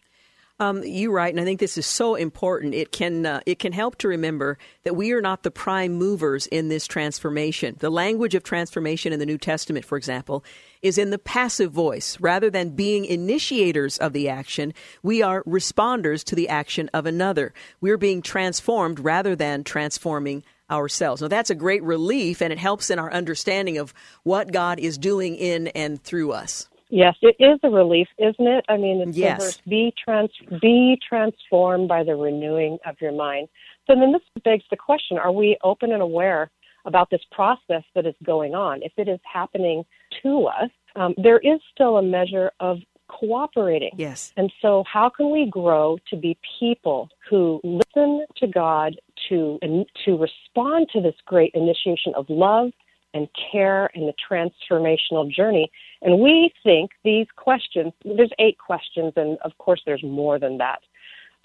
Um, you right, and I think this is so important. It can uh, it can help to remember that we are not the prime movers in this transformation. The language of transformation in the New Testament, for example, is in the passive voice. Rather than being initiators of the action, we are responders to the action of another. We're being transformed rather than transforming ourselves. Now, that's a great relief, and it helps in our understanding of what God is doing in and through us. Yes, it is a relief, isn't it? I mean, it's yes. be, trans- be transformed by the renewing of your mind. So then this begs the question, are we open and aware about this process that is going on? If it is happening to us, um, there is still a measure of cooperating. Yes. And so how can we grow to be people who listen to God to, to respond to this great initiation of love and care and the transformational journey. And we think these questions, there's eight questions, and of course there's more than that.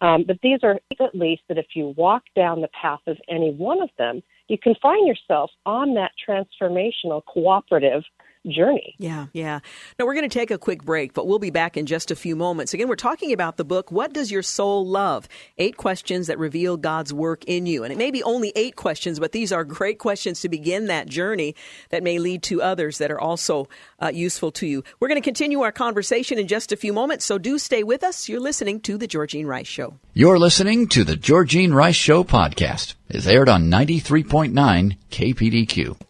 Um, but these are at least that if you walk down the path of any one of them, you can find yourself on that transformational cooperative journey. Yeah, yeah. Now we're going to take a quick break, but we'll be back in just a few moments. Again, we're talking about the book, What Does Your Soul Love? Eight questions that reveal God's work in you. And it may be only eight questions, but these are great questions to begin that journey that may lead to others that are also uh, useful to you. We're going to continue our conversation in just a few moments, so do stay with us. You're listening to The Georgene Rice Show. You're listening to The Georgene Rice Show podcast is aired on 93.9 KPDQ.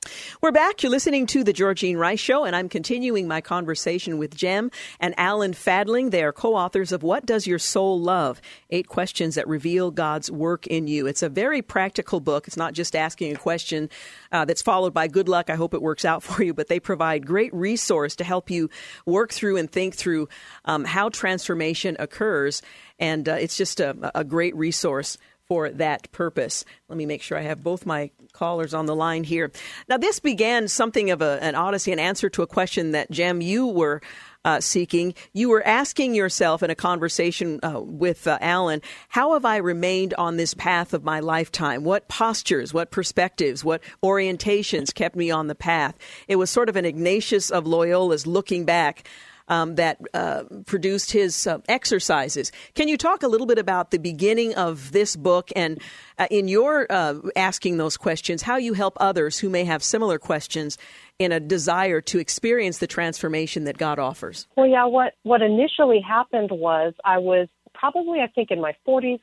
We're back. You're listening to The Georgene Rice Show, and I'm continuing my conversation with Gem and Alan Fadling. They are co authors of What Does Your Soul Love? Eight Questions That Reveal God's Work in You. It's a very practical book. It's not just asking a question uh, that's followed by good luck. I hope it works out for you, but they provide great resource to help you work through and think through um, how transformation occurs. And uh, it's just a, a great resource for that purpose. Let me make sure I have both my callers on the line here. Now, this began something of a, an odyssey, an answer to a question that, Gem, you were uh, seeking. You were asking yourself in a conversation uh, with uh, Alan, how have I remained on this path of my lifetime? What postures, what perspectives, what orientations kept me on the path? It was sort of an Ignatius of Loyola's looking back um, that uh, produced his uh, exercises. Can you talk a little bit about the beginning of this book and uh, in your uh, asking those questions, how you help others who may have similar questions in a desire to experience the transformation that God offers? Well, yeah, what, what initially happened was I was probably, I think, in my 40s.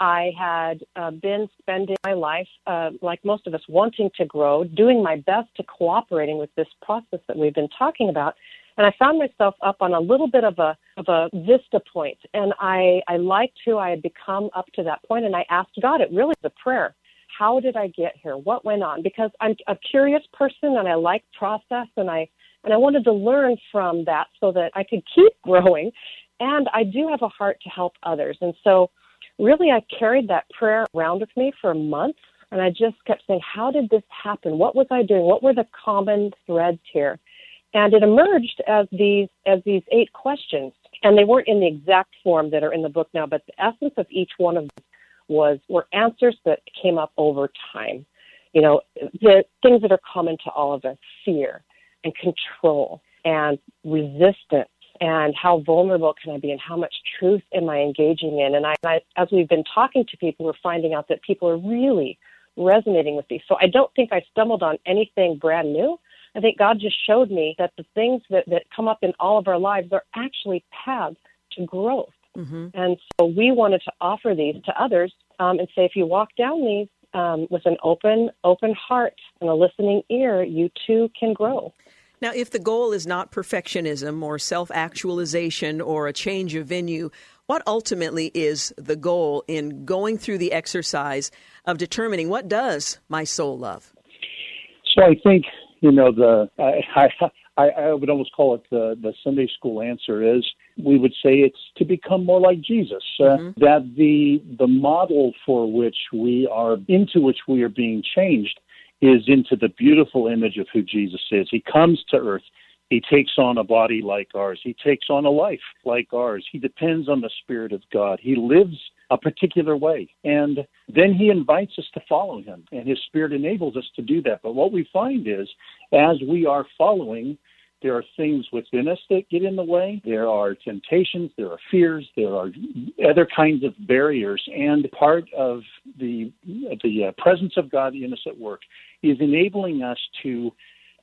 I had uh, been spending my life, uh, like most of us, wanting to grow, doing my best to cooperating with this process that we've been talking about. And I found myself up on a little bit of a of a vista point, and I I liked who I had become up to that point, and I asked God. It really was a prayer. How did I get here? What went on? Because I'm a curious person, and I like process, and I and I wanted to learn from that so that I could keep growing. And I do have a heart to help others, and so really I carried that prayer around with me for months. And I just kept saying, How did this happen? What was I doing? What were the common threads here? And it emerged as these as these eight questions, and they weren't in the exact form that are in the book now, but the essence of each one of them was were answers that came up over time. You know, the things that are common to all of us: fear and control and resistance and how vulnerable can I be and how much truth am I engaging in? And I, I, as we've been talking to people, we're finding out that people are really resonating with these. So I don't think I stumbled on anything brand new. I think God just showed me that the things that, that come up in all of our lives are actually paths to growth. Mm-hmm. And so we wanted to offer these to others um, and say, if you walk down these um, with an open, open heart and a listening ear, you too can grow. Now, if the goal is not perfectionism or self actualization or a change of venue, what ultimately is the goal in going through the exercise of determining what does my soul love? So I think you know the I, I I would almost call it the the Sunday school answer is we would say it's to become more like Jesus. Uh, mm-hmm. That the the model for which we are into which we are being changed is into the beautiful image of who Jesus is. He comes to earth. He takes on a body like ours. He takes on a life like ours. He depends on the Spirit of God. He lives a particular way. And then he invites us to follow him, and his spirit enables us to do that. But what we find is, as we are following, there are things within us that get in the way. There are temptations, there are fears, there are other kinds of barriers. And part of the, the uh, presence of God in us at work is enabling us to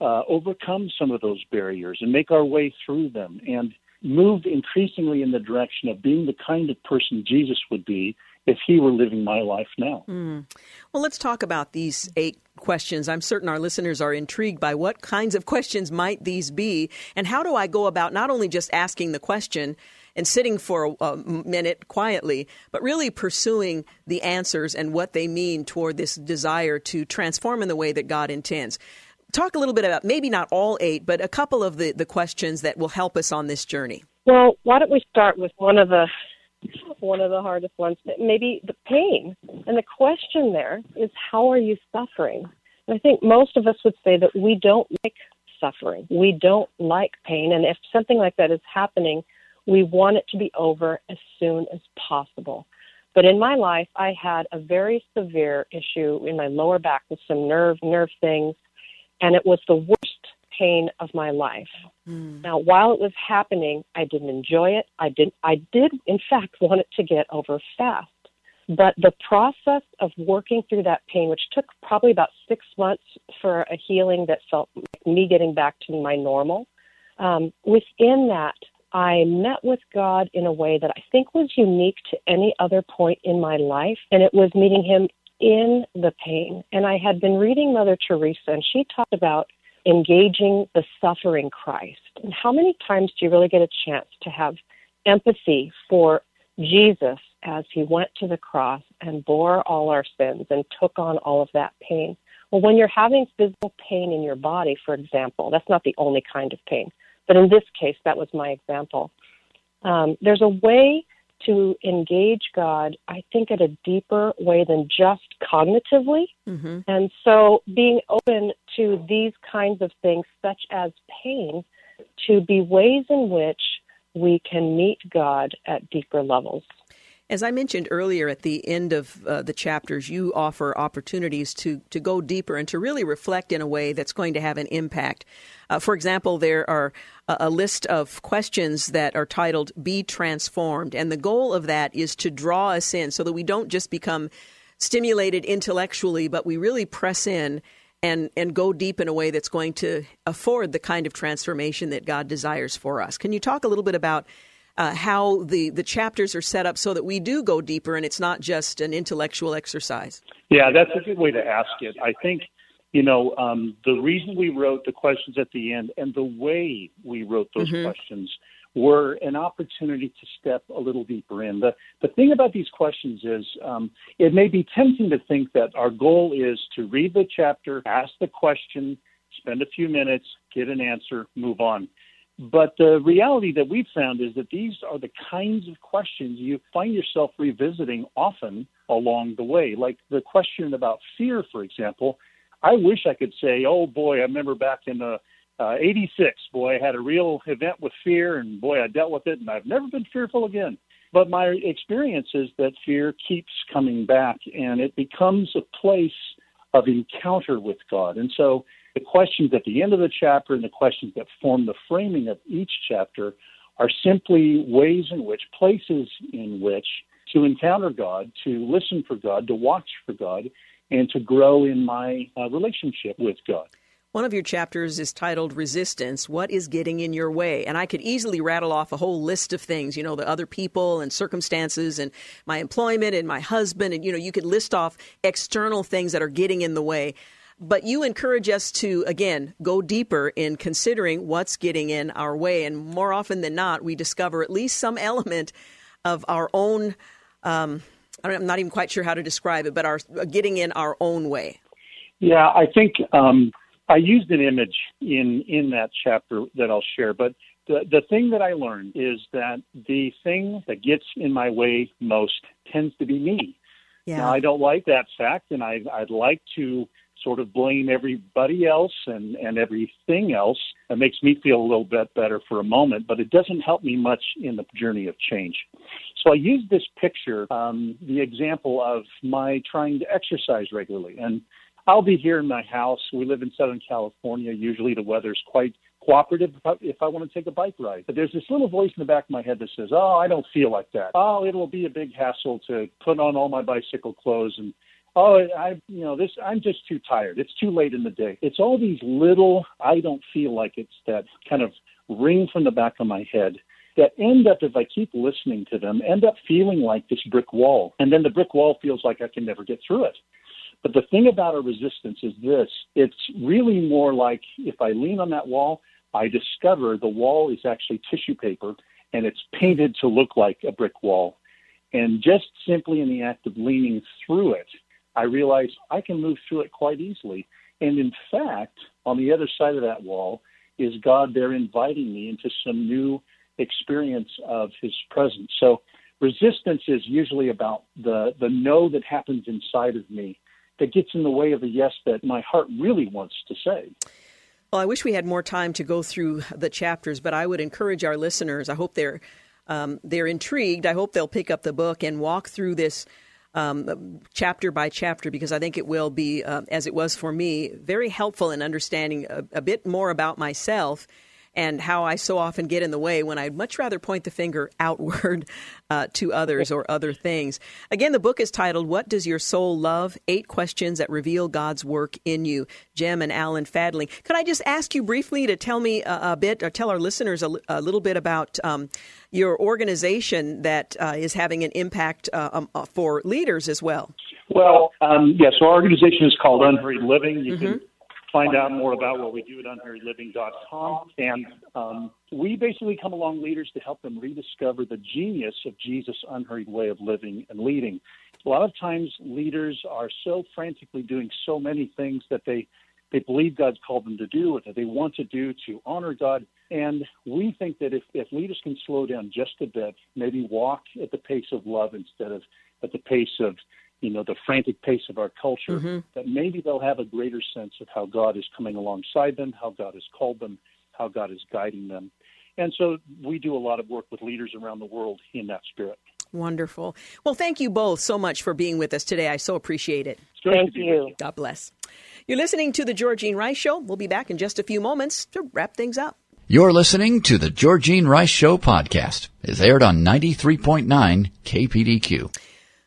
uh, overcome some of those barriers and make our way through them. And move increasingly in the direction of being the kind of person Jesus would be if he were living my life now. Mm. Well, let's talk about these eight questions. I'm certain our listeners are intrigued by what kinds of questions might these be, and how do I go about not only just asking the question and sitting for a, a minute quietly, but really pursuing the answers and what they mean toward this desire to transform in the way that God intends talk a little bit about maybe not all eight, but a couple of the, the questions that will help us on this journey. Well, why don't we start with one of the one of the hardest ones, maybe the pain. And the question there is how are you suffering? And I think most of us would say that we don't like suffering. We don't like pain. And if something like that is happening, we want it to be over as soon as possible. But in my life, I had a very severe issue in my lower back with some nerve nerve things and it was the worst pain of my life. Mm. Now, while it was happening, I didn't enjoy it. I did I did in fact want it to get over fast. But the process of working through that pain, which took probably about six months for a healing that felt like me getting back to my normal, um, within that, I met with God in a way that I think was unique to any other point in my life, and it was meeting Him in the pain. And I had been reading Mother Teresa, and she talked about engaging the suffering Christ. And how many times do you really get a chance to have empathy for Jesus as he went to the cross and bore all our sins and took on all of that pain? Well, when you're having physical pain in your body, for example, that's not the only kind of pain, but in this case, that was my example. Um, there's a way to engage God, I think, at a deeper way than just cognitively. Mm-hmm. And so being open to these kinds of things, such as pain, to be ways in which we can meet God at deeper levels. As I mentioned earlier, at the end of uh, the chapters, you offer opportunities to, to go deeper and to really reflect in a way that's going to have an impact. Uh, for example, there are a, a, list of questions that are titled Be Transformed. And the goal of that is to draw us in so that we don't just become stimulated intellectually, but we really press in and, and go deep in a way that's going to afford the kind of transformation that God desires for us. Can you talk a little bit about uh, how the, the chapters are set up so that we do go deeper and it's not just an intellectual exercise? Yeah, that's a good way to ask it. I think, you know, um, the reason we wrote the questions at the end and the way we wrote those mm-hmm. questions were an opportunity to step a little deeper in. The, the thing about these questions is um, it may be tempting to think that our goal is to read the chapter, ask the question, spend a few minutes, get an answer, move on. But the reality that we've found is that these are the kinds of questions you find yourself revisiting often along the way. Like the question about fear, for example. I wish I could say, oh boy, I remember back in the uh, 86, boy, I had a real event with fear, and boy, I dealt with it, and I've never been fearful again. But my experience is that fear keeps coming back, and it becomes a place of encounter with God. And so the questions at the end of the chapter and the questions that form the framing of each chapter are simply ways in which, places in which to encounter God, to listen for God, to watch for God, and to grow in my uh, relationship with God. One of your chapters is titled Resistance What is Getting in Your Way? And I could easily rattle off a whole list of things, you know, the other people and circumstances and my employment and my husband. And, you know, you could list off external things that are getting in the way. But you encourage us to, again, go deeper in considering what's getting in our way. And more often than not, we discover at least some element of our own, um, I'm not even quite sure how to describe it, but our getting in our own way. Yeah, I think um, I used an image in, in that chapter that I'll share, but the, the thing that I learned is that the thing that gets in my way most tends to be me. Yeah. Now, I don't like that fact, and I, I'd like to sort of blame everybody else and, and everything else. It makes me feel a little bit better for a moment, but it doesn't help me much in the journey of change. So I use this picture, um, the example of my trying to exercise regularly. And I'll be here in my house. We live in Southern California. Usually the weather's quite cooperative if I, if I want to take a bike ride. But there's this little voice in the back of my head that says, "Oh, I don't feel like that. Oh, it'll be a big hassle to put on all my bicycle clothes and oh, I, you know, this, I'm just too tired. It's too late in the day. It's all these little, I don't feel like it's that kind of ring from the back of my head that end up, if I keep listening to them, end up feeling like this brick wall. And then the brick wall feels like I can never get through it. But the thing about a resistance is this it's really more like if I lean on that wall, I discover the wall is actually tissue paper and it's painted to look like a brick wall. And just simply in the act of leaning through it, I realized I can move through it quite easily. And in fact, on the other side of that wall is God there inviting me into some new experience of his presence. So resistance is usually about the, the no that happens inside of me that gets in the way of the yes that my heart really wants to say. Well, I wish we had more time to go through the chapters, but I would encourage our listeners. I hope they're um, they're intrigued. I hope they'll pick up the book and walk through this um, chapter by chapter because I think it will be, uh, as it was for me, very helpful in understanding a, a bit more about myself and how I so often get in the way when I'd much rather point the finger outward uh, to others or other things. Again, the book is titled "What Does Your Soul Love? Eight Questions That Reveal God's Work in You." Gem and Alan Fadling. Could I just ask you briefly to tell me a, a bit, or tell our listeners a, a little bit about um, your organization that uh, is having an impact uh, um, uh, for leaders as well? Well, um, yes. Yeah, so our organization is called Unhurried Living. You mm-hmm. can find out more about what we do at unhurriedliving.com. And um, we basically come along leaders to help them rediscover the genius of Jesus' unhurried way of living and leading. A lot of times, leaders are so frantically doing so many things that they they believe God's called them to do, or that they want to do to honor God. And we think that if, if leaders can slow down just a bit, maybe walk at the pace of love instead of at the pace of you know, the frantic pace of our culture, mm-hmm. that maybe they'll have a greater sense of how God is coming alongside them, how God has called them, how God is guiding them. And so we do a lot of work with leaders around the world in that spirit. Wonderful. Well, thank you both so much for being with us today. I so appreciate it. Thank you. God bless. You're listening to the Georgene Rice Show. We'll be back in just a few moments to wrap things up. You're listening to the Georgene Rice Show podcast. It's aired on 93.9 KPDQ.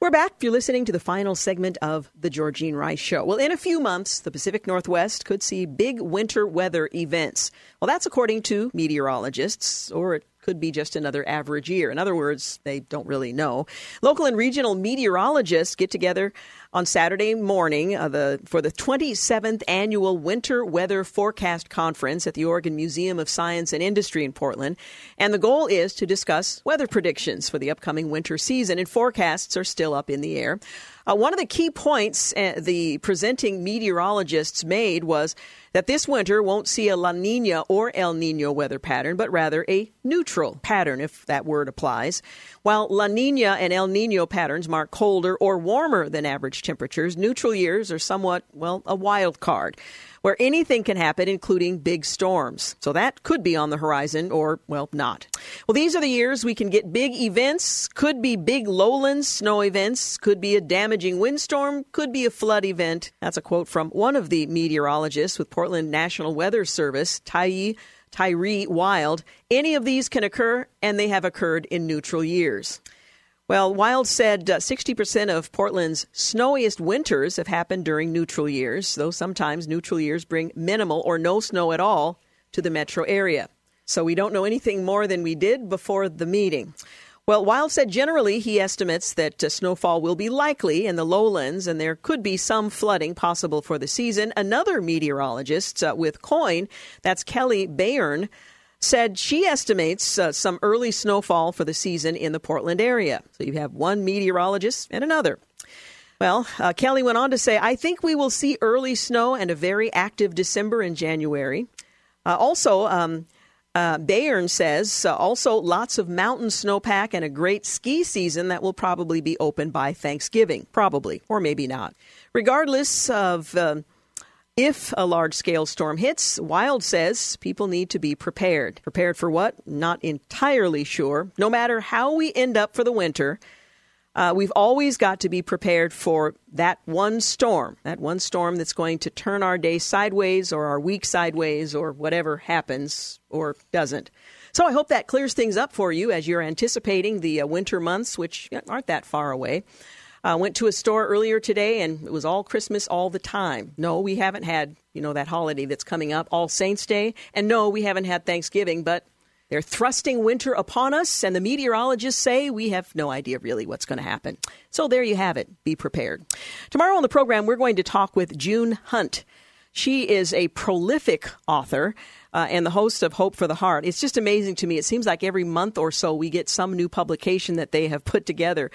We're back. You're listening to the final segment of the Georgene Rice Show. Well, in a few months, the Pacific Northwest could see big winter weather events. Well, that's according to meteorologists, or it could be just another average year. In other words, they don't really know. Local and regional meteorologists get together on Saturday morning uh, the, for the 27th annual Winter Weather Forecast Conference at the Oregon Museum of Science and Industry in Portland. And the goal is to discuss weather predictions for the upcoming winter season, and forecasts are still up in the air. Uh, one of the key points uh, the presenting meteorologists made was that this winter won't see a La Nina or El Nino weather pattern, but rather a neutral pattern, if that word applies. While La Nina and El Nino patterns mark colder or warmer than average temperatures, neutral years are somewhat, well, a wild card where anything can happen, including big storms. So that could be on the horizon or, well, not. Well, these are the years we can get big events, could be big lowlands snow events, could be a damaging windstorm, could be a flood event. That's a quote from one of the meteorologists with Portland National Weather Service, Tye Tyree Wilde. Any of these can occur, and they have occurred in neutral years. Well, Wilde said uh, 60% of Portland's snowiest winters have happened during neutral years, though sometimes neutral years bring minimal or no snow at all to the metro area. So we don't know anything more than we did before the meeting. Well, Wilde said generally he estimates that uh, snowfall will be likely in the lowlands and there could be some flooding possible for the season. Another meteorologist uh, with KOIN, that's Kelley Bayern, said she estimates uh, some early snowfall for the season in the Portland area. So you have one meteorologist and another. Well, uh, Kelley went on to say, I think we will see early snow and a very active December and January. Uh, also, um, uh, Bayern says uh, also lots of mountain snowpack and a great ski season that will probably be open by Thanksgiving, probably, or maybe not. Regardless of uh, if a large scale storm hits, Wilde says people need to be prepared. Prepared for what? Not entirely sure. No matter how we end up for the winter, uh, we've always got to be prepared for that one storm, that one storm that's going to turn our day sideways or our week sideways or whatever happens or doesn't. So I hope that clears things up for you as you're anticipating the uh, winter months, which aren't that far away. I uh, went to a store earlier today and it was all Christmas all the time. No, we haven't had, you know, that holiday that's coming up, All Saints Day. And no, we haven't had Thanksgiving, but they're thrusting winter upon us, and the meteorologists say we have no idea really what's going to happen. So there you have it. Be prepared. Tomorrow on the program, we're going to talk with June Hunt. She is a prolific author uh, and the host of Hope for the Heart. It's just amazing to me. It seems like every month or so we get some new publication that they have put together.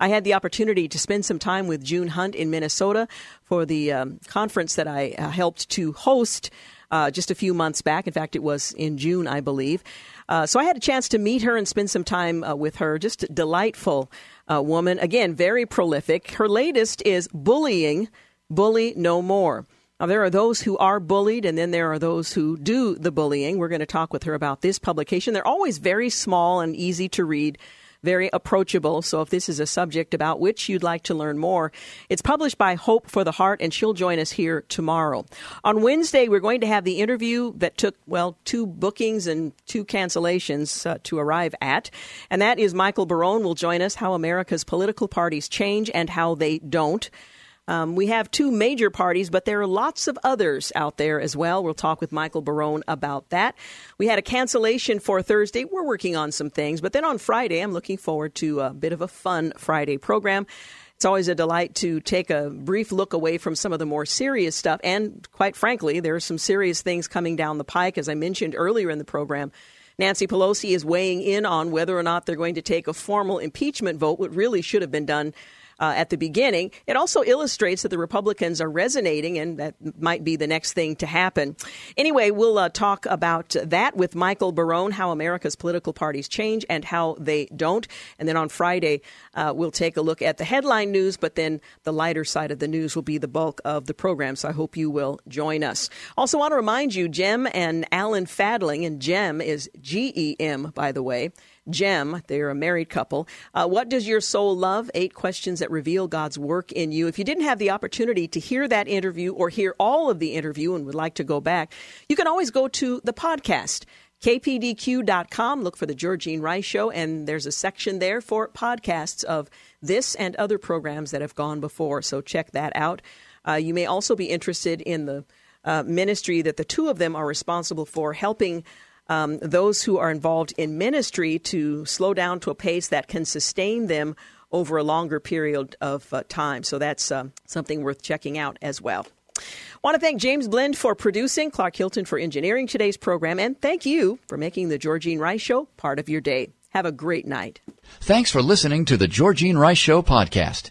I had the opportunity to spend some time with June Hunt in Minnesota for the um, conference that I uh, helped to host uh, just a few months back. In fact, it was in June, I believe. Uh, so I had a chance to meet her and spend some time uh, with her. Just a delightful uh, woman. Again, very prolific. Her latest is Bullying, Bully No More. Now, there are those who are bullied, and then there are those who do the bullying. We're going to talk with her about this publication. They're always very small and easy to read very approachable. So if this is a subject about which you'd like to learn more, it's published by Hope for the Heart, and she'll join us here tomorrow. On Wednesday, we're going to have the interview that took, well, two bookings and two cancellations uh, to arrive at. And that is Michael Barone will join us, How America's Political Parties Change and How They Don't. Um, we have two major parties, but there are lots of others out there as well. We'll talk with Michael Barone about that. We had a cancellation for Thursday. We're working on some things, but then on Friday, I'm looking forward to a bit of a fun Friday program. It's always a delight to take a brief look away from some of the more serious stuff. And quite frankly, there are some serious things coming down the pike. As I mentioned earlier in the program, Nancy Pelosi is weighing in on whether or not they're going to take a formal impeachment vote, what really should have been done uh, at the beginning. It also illustrates that the Republicans are resonating, and that might be the next thing to happen. Anyway, we'll uh, talk about that with Michael Barone, how America's political parties change and how they don't. And then on Friday, uh, we'll take a look at the headline news, but then the lighter side of the news will be the bulk of the program. So I hope you will join us. Also, want to remind you, Gem and Alan Fadling, and Gem is G E M, by the way. Gem. They're a married couple. Uh, what does your soul love? Eight questions that reveal God's work in you. If you didn't have the opportunity to hear that interview or hear all of the interview and would like to go back, you can always go to the podcast kpdq.com. Look for the Georgene Rice Show, and there's a section there for podcasts of this and other programs that have gone before. So check that out. Uh, you may also be interested in the uh, ministry that the two of them are responsible for, helping um, those who are involved in ministry to slow down to a pace that can sustain them over a longer period of uh, time. So that's uh, something worth checking out as well. Want to thank James Blend for producing, Clark Hilton for engineering today's program, and thank you for making the Georgene Rice Show part of your day. Have a great night. Thanks for listening to the Georgene Rice Show podcast.